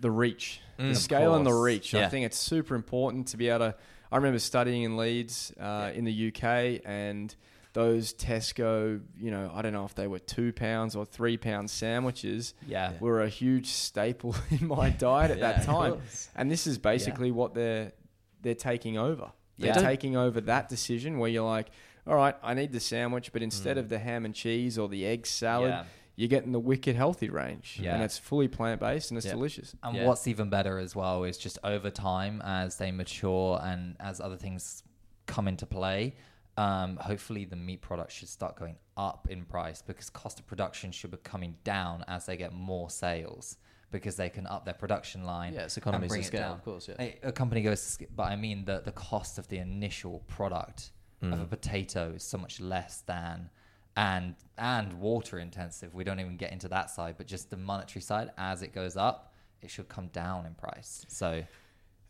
the reach, Mm, the of scale and the course. reach. I think it's super important to be able to. I remember studying in Leeds uh, in the UK and. Those Tesco, you know, I don't know if they were two pounds or three pound sandwiches Yeah. were a huge staple in my diet at Yeah, that of time. And this is basically what they're they're taking over. They're Yeah. taking over that decision where you're like, all right, I need the sandwich, but instead Mm. of the ham and cheese or the egg salad, Yeah. you're getting the wicked healthy range. Yeah. And it's fully plant based and it's Yeah. delicious. And Yeah. what's even better as well is just over time as they mature and as other things come into play, um, hopefully the meat products should start going up in price because cost of production should be coming down as they get more sales because they can up their production line. Yeah, it's economies of scale, of course, yeah. A, company goes, to but I mean the the cost of the initial product of a Mm. potato is so much less than and and water intensive. We don't even get into that side, but just the monetary side as it goes up, it should come down in price. So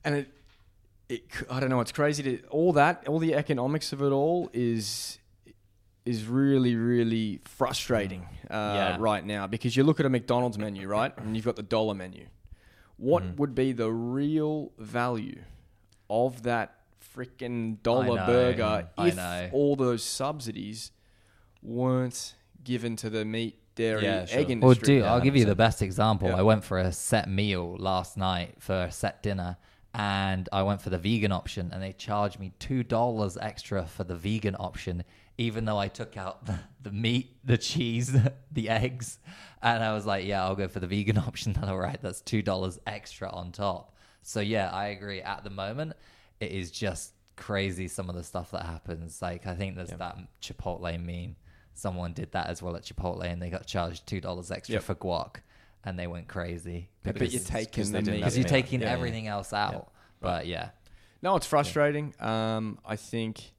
And it, it, c- I don't know, it's crazy to all that, all the economics of it all is is really, really frustrating uh, Yeah. right now because you look at a McDonald's menu, right, and you've got the dollar menu. What Mm. would be the real value of that freaking dollar know, burger I if know. all those subsidies weren't given to the meat, dairy, Yeah, sure. egg industry? Well, dude, yeah, I'll give you the best example. Yeah. I went for a set meal last night for a set dinner, and I went for the vegan option, and they charged me two dollars extra for the vegan option, even though I took out the, the meat, the cheese, the eggs, and I was like, yeah, I'll go for the vegan option. All right, that's two dollars extra on top. So yeah, I agree. At the moment, it is just crazy some of the stuff that happens. Like I think there's that Chipotle meme someone did that as well at Chipotle, and they got charged two dollars extra Yep. for guac, and they went crazy. But you're taking they the meat. because you're taking Yeah, yeah. everything else out. But yeah, No, it's frustrating. Um, I think,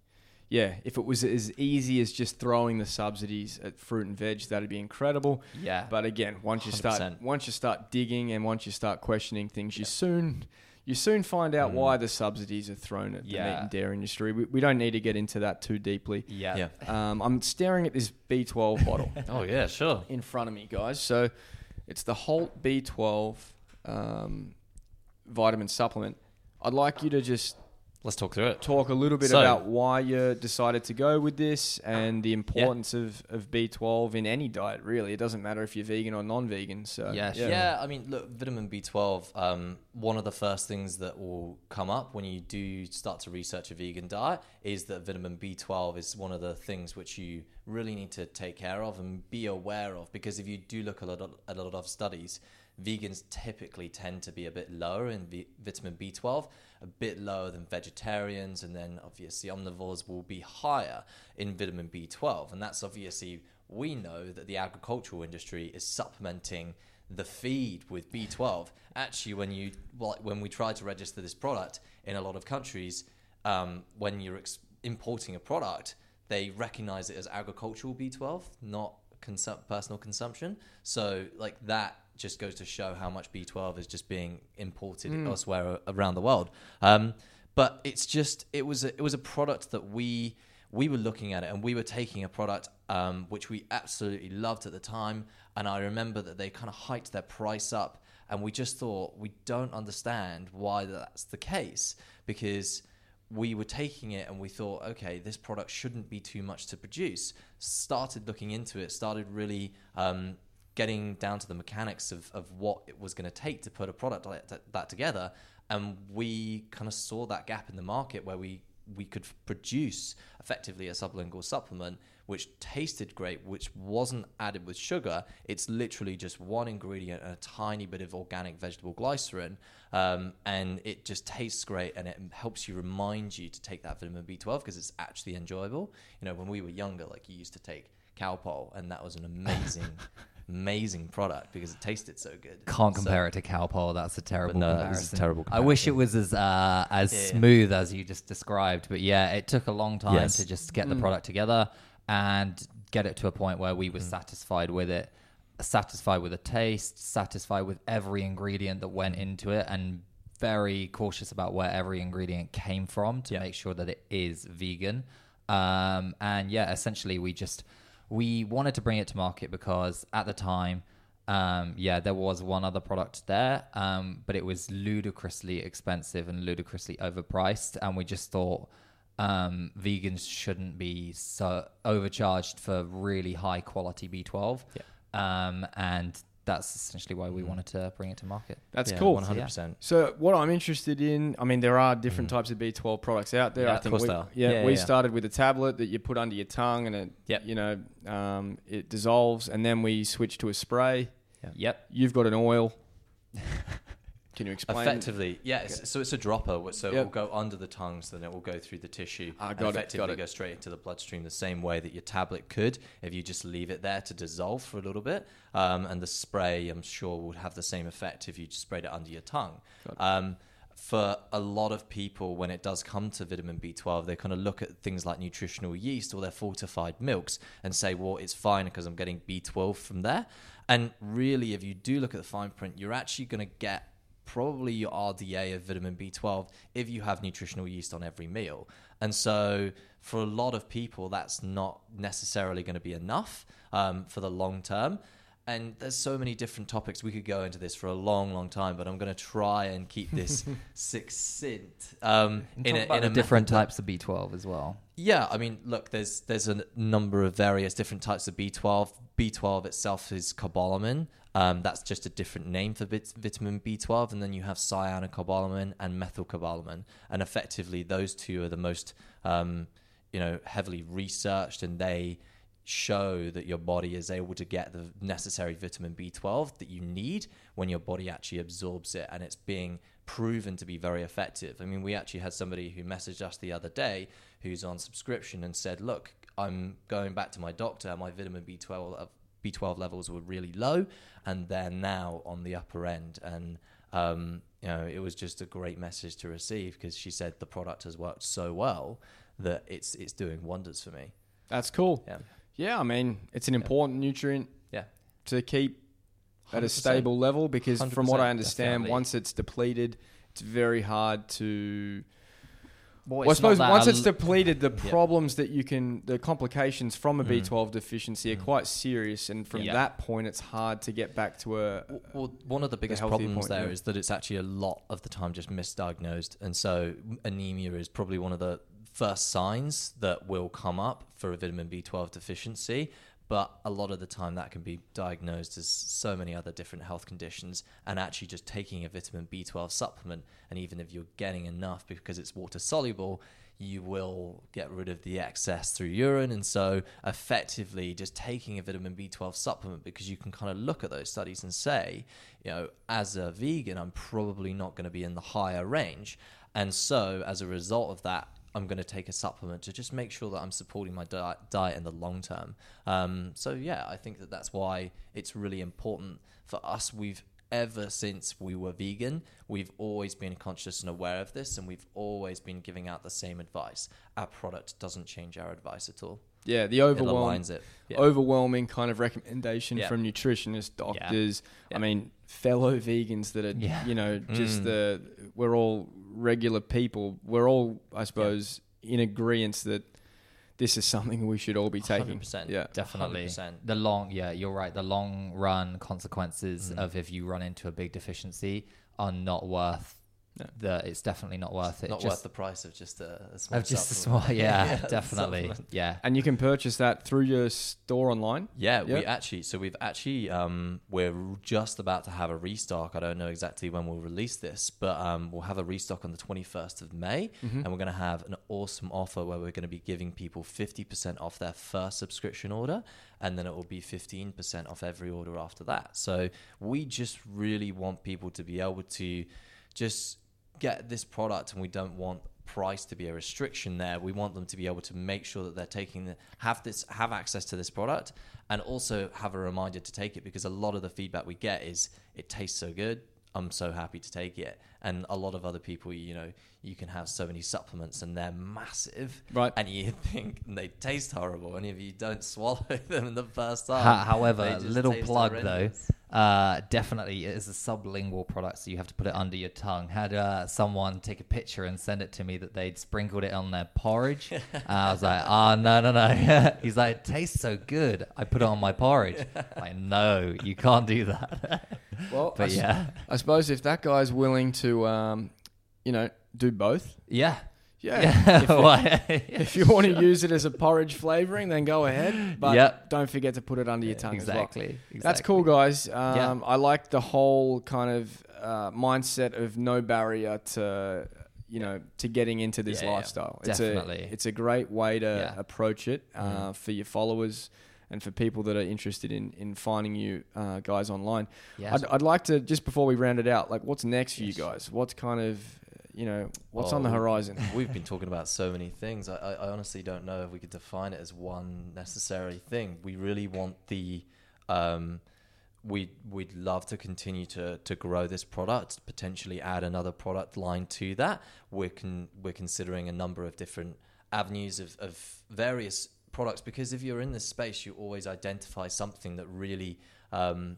yeah, if it was as easy as just throwing the subsidies at fruit and veg, that'd be incredible. yeah. But again, once you start 100%. once you start digging and once you start questioning things, you soon you soon find out why the subsidies are thrown at the meat and dairy industry. We, we don't need to get into that too deeply. yeah, Yeah. Um, I'm staring at this B12 bottle Oh yeah, sure. in front of me, guys. So it's the Holt B12 um, vitamin supplement. I'd like you to just Let's talk through it. talk a little bit So- about why you decided to go with this and the importance of, of B12 in any diet, really. It doesn't matter if you're vegan or non vegan. So, Yeah, Yeah. I mean, look, vitamin B12. Um, one of the first things that will come up when you do start to research a vegan diet is that vitamin B12 is one of the things which you really need to take care of and be aware of. Because if you do look a lot of, at a lot of studies, vegans typically tend to be a bit lower in v- vitamin B12, a bit lower than vegetarians, and then obviously omnivores will be higher in vitamin B12. And that's obviously, we know that the agricultural industry is supplementing the feed with B12. Actually, when you when we try to register this product in a lot of countries, um, when you're ex- importing a product, they recognize it as agricultural B12, not personal consumption. So like that just goes to show how much B12 is just being imported elsewhere around the world. Um, but it's just it was a, it was a product that we we were looking at it and we were taking a product um, which we absolutely loved at the time. And I remember that they kind of hiked their price up, and we just thought we don't understand why that's the case because we were taking it and we thought, okay, this product shouldn't be too much to produce. Started looking into it, started really um, getting down to the mechanics of, of what it was going to take to put a product like that, that together. And we kind of saw that gap in the market where we, we could produce effectively a sublingual supplement which tasted great, which wasn't added with sugar. It's literally just one ingredient and a tiny bit of organic vegetable glycerin. Um, and it just tastes great and it helps you remind you to take that vitamin B12 because it's actually enjoyable. You know, when we were younger, like you used to take Calpol and that was an amazing, amazing product because it tasted so good. Can't So- compare it to cow Calpol. That's a terrible no, comparison. this a terrible I wish it was as uh, as Yeah. smooth as you just described, but yeah, it took a long time Yes. to just get the product together and get it to a point where Mm. we were satisfied with it, satisfied with the taste, satisfied with every ingredient that went into it, and very cautious about where every ingredient came from to Yeah. make sure that it is vegan. Um, and yeah, essentially, we just we wanted to bring it to market because at the time, um, yeah, there was one other product there, um, but it was ludicrously expensive and ludicrously overpriced, and we just thought um, vegans shouldn't be so overcharged for really high quality B12. Um, and that's essentially why we wanted to bring it to market. That's Yeah, cool. 100%. So what I'm interested in, I mean, there are different types of B12 products out there. Yeah, I of think course we, there are. yeah, Yeah, we yeah. started with a tablet that you put under your tongue and it, Yep. you know, um, it dissolves, and then we switched to a spray. Yep. You've got an oil. Can you explain? Effectively, yeah. it's- So it's a dropper, so Yep. it will go under the tongue, so then it will go through the tissue Ah, and got it, effectively got it. go straight into the bloodstream, the same way that your tablet could if you just leave it there to dissolve for a little bit. Um, and the spray, I'm sure, would have the same effect if you just sprayed it under your tongue. Um, for a lot of people, when it does come to vitamin B12, they kind of look at things like nutritional yeast or their fortified milks and say, well, it's fine because I'm getting B12 from there. And really, if you do look at the fine print, you're actually going to get probably your RDA of vitamin B12 if you have nutritional yeast on every meal. And so, for a lot of people, that's not necessarily going to be enough um, for the long term. And there's so many different topics. We could go into this for a long, long time, but I'm going to try and keep this succinct. Um, in a, in a different method types of B12 as well. yeah, I mean, look, there's there's a number of various different types of B12. B12 itself is cobalamin. Um, that's just a different name for vit- vitamin B12, and then you have cyanocobalamin and methylcobalamin, and effectively those two are the most, um, you know, heavily researched, and they show that your body is able to get the necessary vitamin B12 that you need when your body actually absorbs it and it's being proven to be very effective. I mean, we actually had somebody who messaged us the other day who's on subscription and said, "Look, I'm going back to my doctor. My vitamin B12 uh, B12 levels were really low, and they're now on the upper end. And um, you know, it was just a great message to receive because she said the product has worked so well that it's it's doing wonders for me. That's cool. Yeah, Yeah, I mean, it's an important nutrient yeah, to keep at a stable level because from what I understand, definitely. once it's depleted, it's very hard to. Well, Well, I suppose once it's depleted, the Yeah. problems that you can, the complications from a Mm. B12 deficiency are Mm. quite serious, and from Yeah. that point, it's hard to get back to a. Well, one of the biggest problems point, there is yeah. that it's actually a lot of the time just misdiagnosed, and so anemia is probably one of the first signs that will come up for a vitamin B12 deficiency. But a lot of the time, that can be diagnosed as so many other different health conditions, and actually just taking a vitamin B12 supplement, and even if you're getting enough because it's water soluble, you will get rid of the excess through urine. And so, effectively, just taking a vitamin B12 supplement because you can kind of look at those studies and say, you know, as a vegan, I'm probably not going to be in the higher range. And so, as a result of that, I'm going to take a supplement to just make sure that I'm supporting my diet, diet in the long term. Um, so, yeah, I think that that's why it's really important for us. We've ever since we were vegan, we've always been conscious and aware of this, and we've always been giving out the same advice. Our product doesn't change our advice at all. Yeah, the overwhelming, aligns it. Yeah. overwhelming kind of recommendation Yeah. from nutritionists, doctors. Yeah. I mean, fellow vegans that are, Yeah. you know, just Mm. the we're all regular people. We're all, I suppose, in agreement that this is something we should all be taking. 100%. Yeah, Definitely. 100%. The long, yeah, you're right. The long run consequences Mm. of if you run into a big deficiency are not worth No. the. It's definitely not worth it. Not just, worth the price of just a, a small of just a small. Yeah, Yeah, definitely. supplement. Yeah. and you can purchase that through your store online. Yeah, we actually so we've actually um we're just about to have a restock. I don't know exactly when we'll release this, but um we'll have a restock on the 21st of May Mm-hmm. and we're going to have an awesome offer where we're going to be giving people 50% off their first subscription order and then it will be 15% off every order after that. So we just really want people to be able to just get this product and we don't want price to be a restriction there we want them to be able to make sure that they're taking the have this have access to this product and also have a reminder to take it because a lot of the feedback we get is it tastes so good i'm so happy to take it and a lot of other people you know you can have so many supplements and they're massive Right. and you think they taste horrible and if you don't swallow them in the first time Ho- However, little plug horrendous. though. Uh, definitely, it is a sublingual product, so you have to put it under your tongue. Had uh, someone take a picture and send it to me that they'd sprinkled it on their porridge. uh, I was like, oh no no no. He's like, it tastes so good. I put it on my porridge. i like, no, you can't do that. Well, but s- yeah, I suppose if that guy's willing to, um, you know, do both. yeah, Yeah. If, you- if you want to use it as a porridge flavoring, then go ahead. But Yep. don't forget to put it under your tongue as well. exactly. That's cool, guys. Um, Yeah. I like the whole kind of uh, mindset of no barrier to, you know, to getting into this Yeah, yeah. lifestyle. Definitely. It's a, it's a great way to Yeah. approach it uh, Mhm. for your followers and for people that are interested in, in finding you uh, guys online. Yeah. I'd, I'd like to, just before we round it out, like what's next for you guys? What's kind of, you know, what's on the Oh, horizon? We've been talking about so many things. I, I, I honestly don't know if we could define it as one necessary thing. We really want the. Um, we we'd love to continue to to grow this product, potentially add another product line to that. We're con, we're considering a number of different avenues of, of various products because if you're in this space, you always identify something that really um,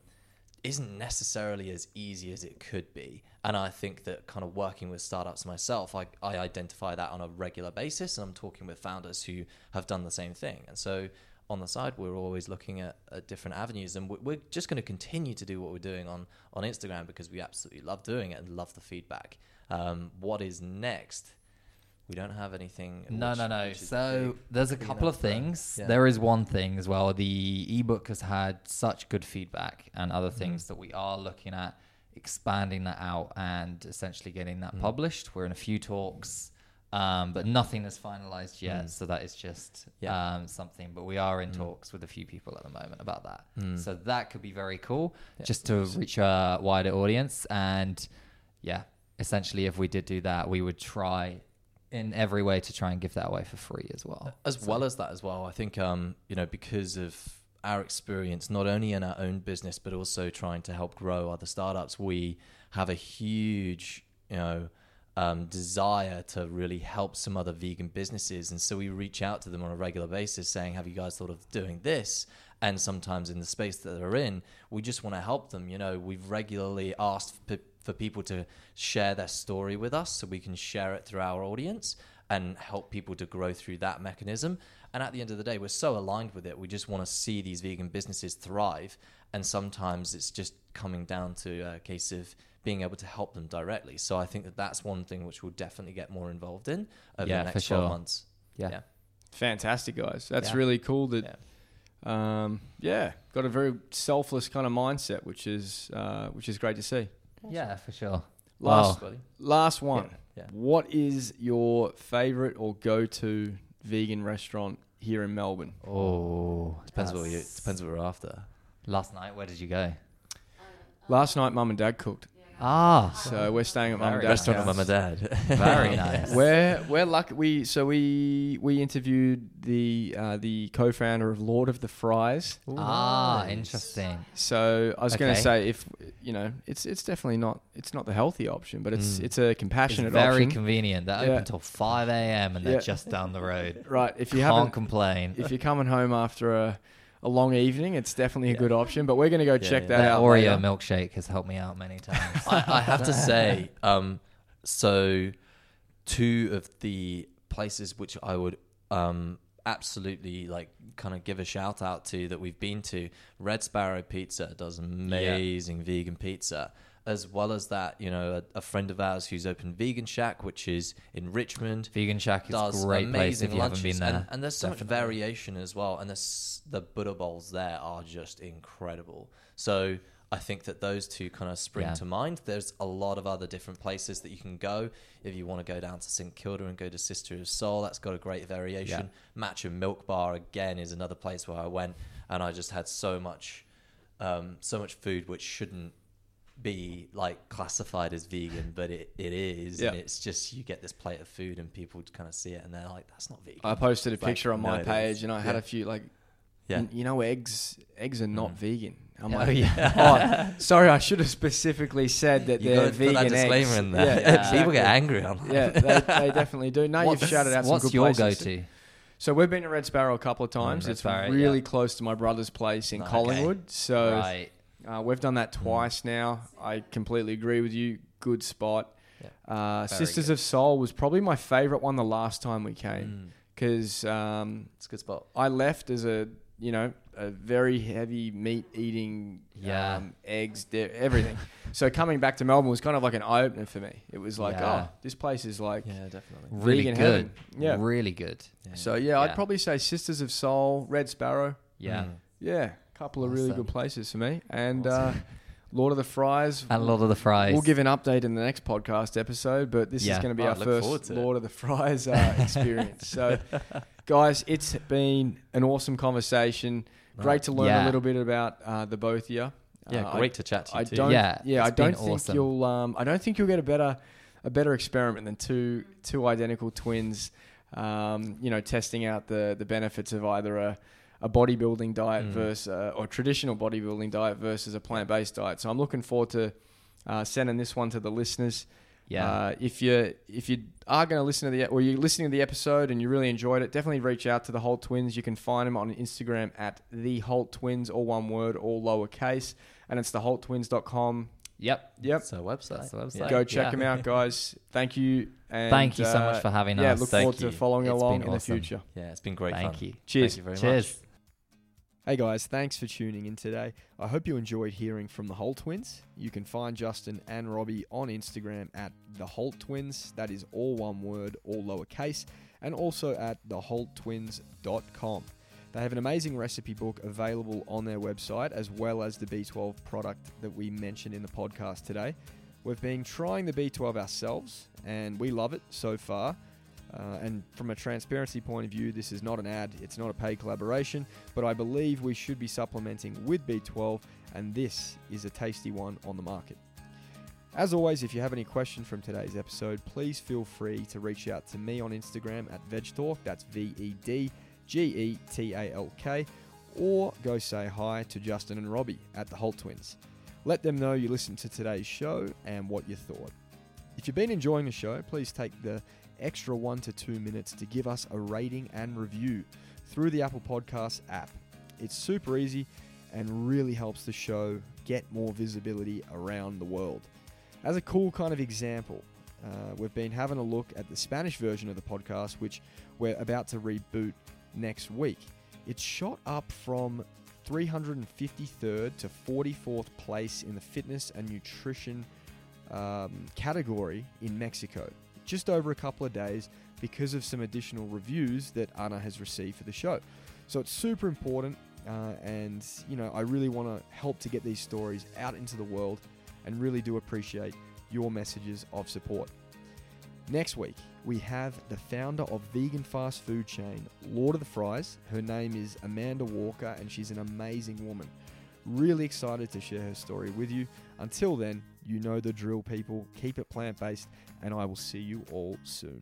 isn't necessarily as easy as it could be. And I think that kind of working with startups myself, I, I identify that on a regular basis. And I'm talking with founders who have done the same thing. And so on the side, we're always looking at, at different avenues. And we're, just going to continue to do what we're doing on, on Instagram because we absolutely love doing it and love the feedback. Um, what is next? We don't have anything. No, no, no. So there's a couple of things. yeah. There is one thing as well. The ebook has had such good feedback, and other Mm-hmm. things that we are looking at expanding that out and essentially getting that Mm. published. We're in a few talks, um, but nothing is finalized yet. Mm. So that is just Yeah. um, something. But we are in Mm. talks with a few people at the moment about that. Mm. So that could be very cool, Yeah. just to reach a wider audience. And yeah, essentially, if we did do that, we would try in every way to try and give that away for free as well. as well as that as well i think um you know because of our experience not only in our own business but also trying to help grow other startups we have a huge you know um, desire to really help some other vegan businesses. And so we reach out to them on a regular basis saying have you guys thought of doing this? And sometimes in the space that they're in we just want to help them you know. We've regularly asked p- for people to share their story with us so we can share it through our audience and help people to grow through that mechanism. And at the end of the day, we're so aligned with it. We just want to see these vegan businesses thrive. And sometimes it's just coming down to a case of being able to help them directly. So I think that that's one thing which we'll definitely get more involved in over Yeah, the for next 12 sure. months. Yeah. Yeah. Fantastic, guys. That's Yeah. really cool. That Yeah. um, yeah, got a very selfless kind of mindset, which is uh, which is great to see. Yeah, for sure. Last Wow. Last one. Yeah. What is your favorite or go to vegan restaurant here in Melbourne? Oh, oh, Depends what you that's- depends what we're after. Last night, where did you go? Uh, Last night, mum and dad cooked, Ah, so we're staying at mum and dad's Restaurant house. of mum and dad. very nice. We're we're lucky. We so we we interviewed the uh, the co-founder of Lord of the Fries. ah, Nice. interesting. So I was going to say if you know it's it's definitely not it's not the healthy option, but it's Mm. it's a It's compassionate very option. convenient. They're Yeah. open till five a.m. and they're Yeah. just down the road. right. If you Can't haven't complain. if you're coming home after a, a long evening, it's definitely a Yeah. good option. But we're going to go Yeah, check yeah. that That out. Oreo later. milkshake has helped me out many times. I, I have to say, um, so two of the places which I would um, absolutely like kind of give a shout out to that we've been to, Red Sparrow Pizza does amazing vegan pizza. As well as that, you know, a, a friend of ours who's opened Vegan Shack, which is in Richmond, Vegan Shack is great place amazing if you haven't lunches. been there. And, and there's so much variation as well. And the Buddha bowls there are just incredible. So I think that those two kind of spring Yeah. to mind. There's a lot of other different places that you can go if you want to go down to St Kilda and go to Sister of Soul. That's got a great variation. Matcha Milk Bar again is another place where I went and I just had so much, um, so much food which shouldn't be like classified as vegan, but it, it is. And it's just you get this plate of food and people kind of see it and they're like, "That's not vegan." I posted a It's like, picture on my it page, and I had Yeah. a few like, Yeah. You know, eggs eggs are not Mm. vegan. I'm Oh, like, yeah. oh, sorry, I should have specifically said that You they're got to put that disclaimer eggs. in there. Yeah, Yeah. People get angry on that. Yeah, they, they definitely do. No, what's you've shouted out some what's good your places. go-to? So we've been to Red Sparrow a couple of times. Mm, Red it's Sparrow, really yeah. close to my brother's place in Okay. Collingwood. So right. Uh, we've done that Mm. twice now. I completely agree with you. Good spot. Yeah. Uh, Sisters good. of Soul was probably my favorite one the last time we came Mm, because um, it's a good spot. I left as a you know a very heavy meat eating Yeah. um, eggs da- everything. so coming back to Melbourne was kind of like an eye opener for me. It was like Yeah. oh this place is like Yeah, definitely. Really vegan good. heaven. Yeah. Really good. Yeah. So yeah, I'd probably say Sisters of Soul, Red Sparrow. Yeah. Mm. Yeah, a couple of really Awesome. good places for me. And uh, Lord of the Fries. And Lord of the fries. We'll give an update in the next podcast episode, but this Yeah. is going to be Oh, our I look forward first to it. Lord of the Fries uh, experience. so, guys, it's been an awesome conversation. Great to learn Yeah. a little bit about uh, the both of you. Yeah, Uh, great to chat to you I too. don't. Yeah, Yeah, I it's been don't think awesome. you'll. Um, I don't think you'll get a better, a better experiment than two two identical twins. Um, you know, testing out the the benefits of either a a bodybuilding diet Mm. versus uh, or traditional bodybuilding diet versus a plant based diet. So I'm looking forward to uh, sending this one to the listeners. yeah. Uh, if you if you are going to listen to the or you're listening to the episode and you really enjoyed it, definitely reach out to the Holt Twins. You can find them on Instagram at the Holt Twins, all one word, all lowercase, and it's the theholttwins.com. yep. Yep. It's our website. That's the website. Go check yeah. them out, guys. Thank you. And, Thank you so uh, much for having Yeah, us. look Thank forward to following It's along in awesome. the future. Yeah, it's been great Thank fun. you. Cheers. Thank you very Cheers. much. Hey guys, thanks for tuning in today. I hope you enjoyed hearing from the Holt Twins. You can find Justin and Robbie on Instagram at the Holt Twins. That is all one word, all lowercase, and also at theholttwins.com. They have an amazing recipe book available on their website, as well as the B12 product that we mentioned in the podcast today. We've been trying the B12 ourselves, and we love it so far. Uh, and from a transparency point of view, this is not an ad, it's not a paid collaboration, but I believe we should be supplementing with B12, and this is a tasty one on the market. As always, if you have any questions from today's episode, please feel free to reach out to me on Instagram at VedgeTalk, that's V E D G E T A L K, or go say hi to Justin and Robbie at the Holt Twins. Let them know you listened to today's show and what you thought. If you've been enjoying the show, please take the extra one to two minutes to give us a rating and review through the Apple Podcasts app. It's super easy and really helps the show get more visibility around the world. As a cool kind of example, uh, we've been having a look at the Spanish version of the podcast, which we're about to reboot next week. It's shot up from 353rd to 44th place in the fitness and nutrition um, category in Mexico, just over a couple of days because of some additional reviews that Anna has received for the show. So it's super important, uh, and you know I really want to help to get these stories out into the world, and really do appreciate your messages of support. Next week, we have the founder of vegan fast food chain Lord of the Fries. Her name is Amanda Walker, and she's an amazing woman. Really excited to share her story with you. Until then, you know the drill, people. Keep it plant based, and I will see you all soon.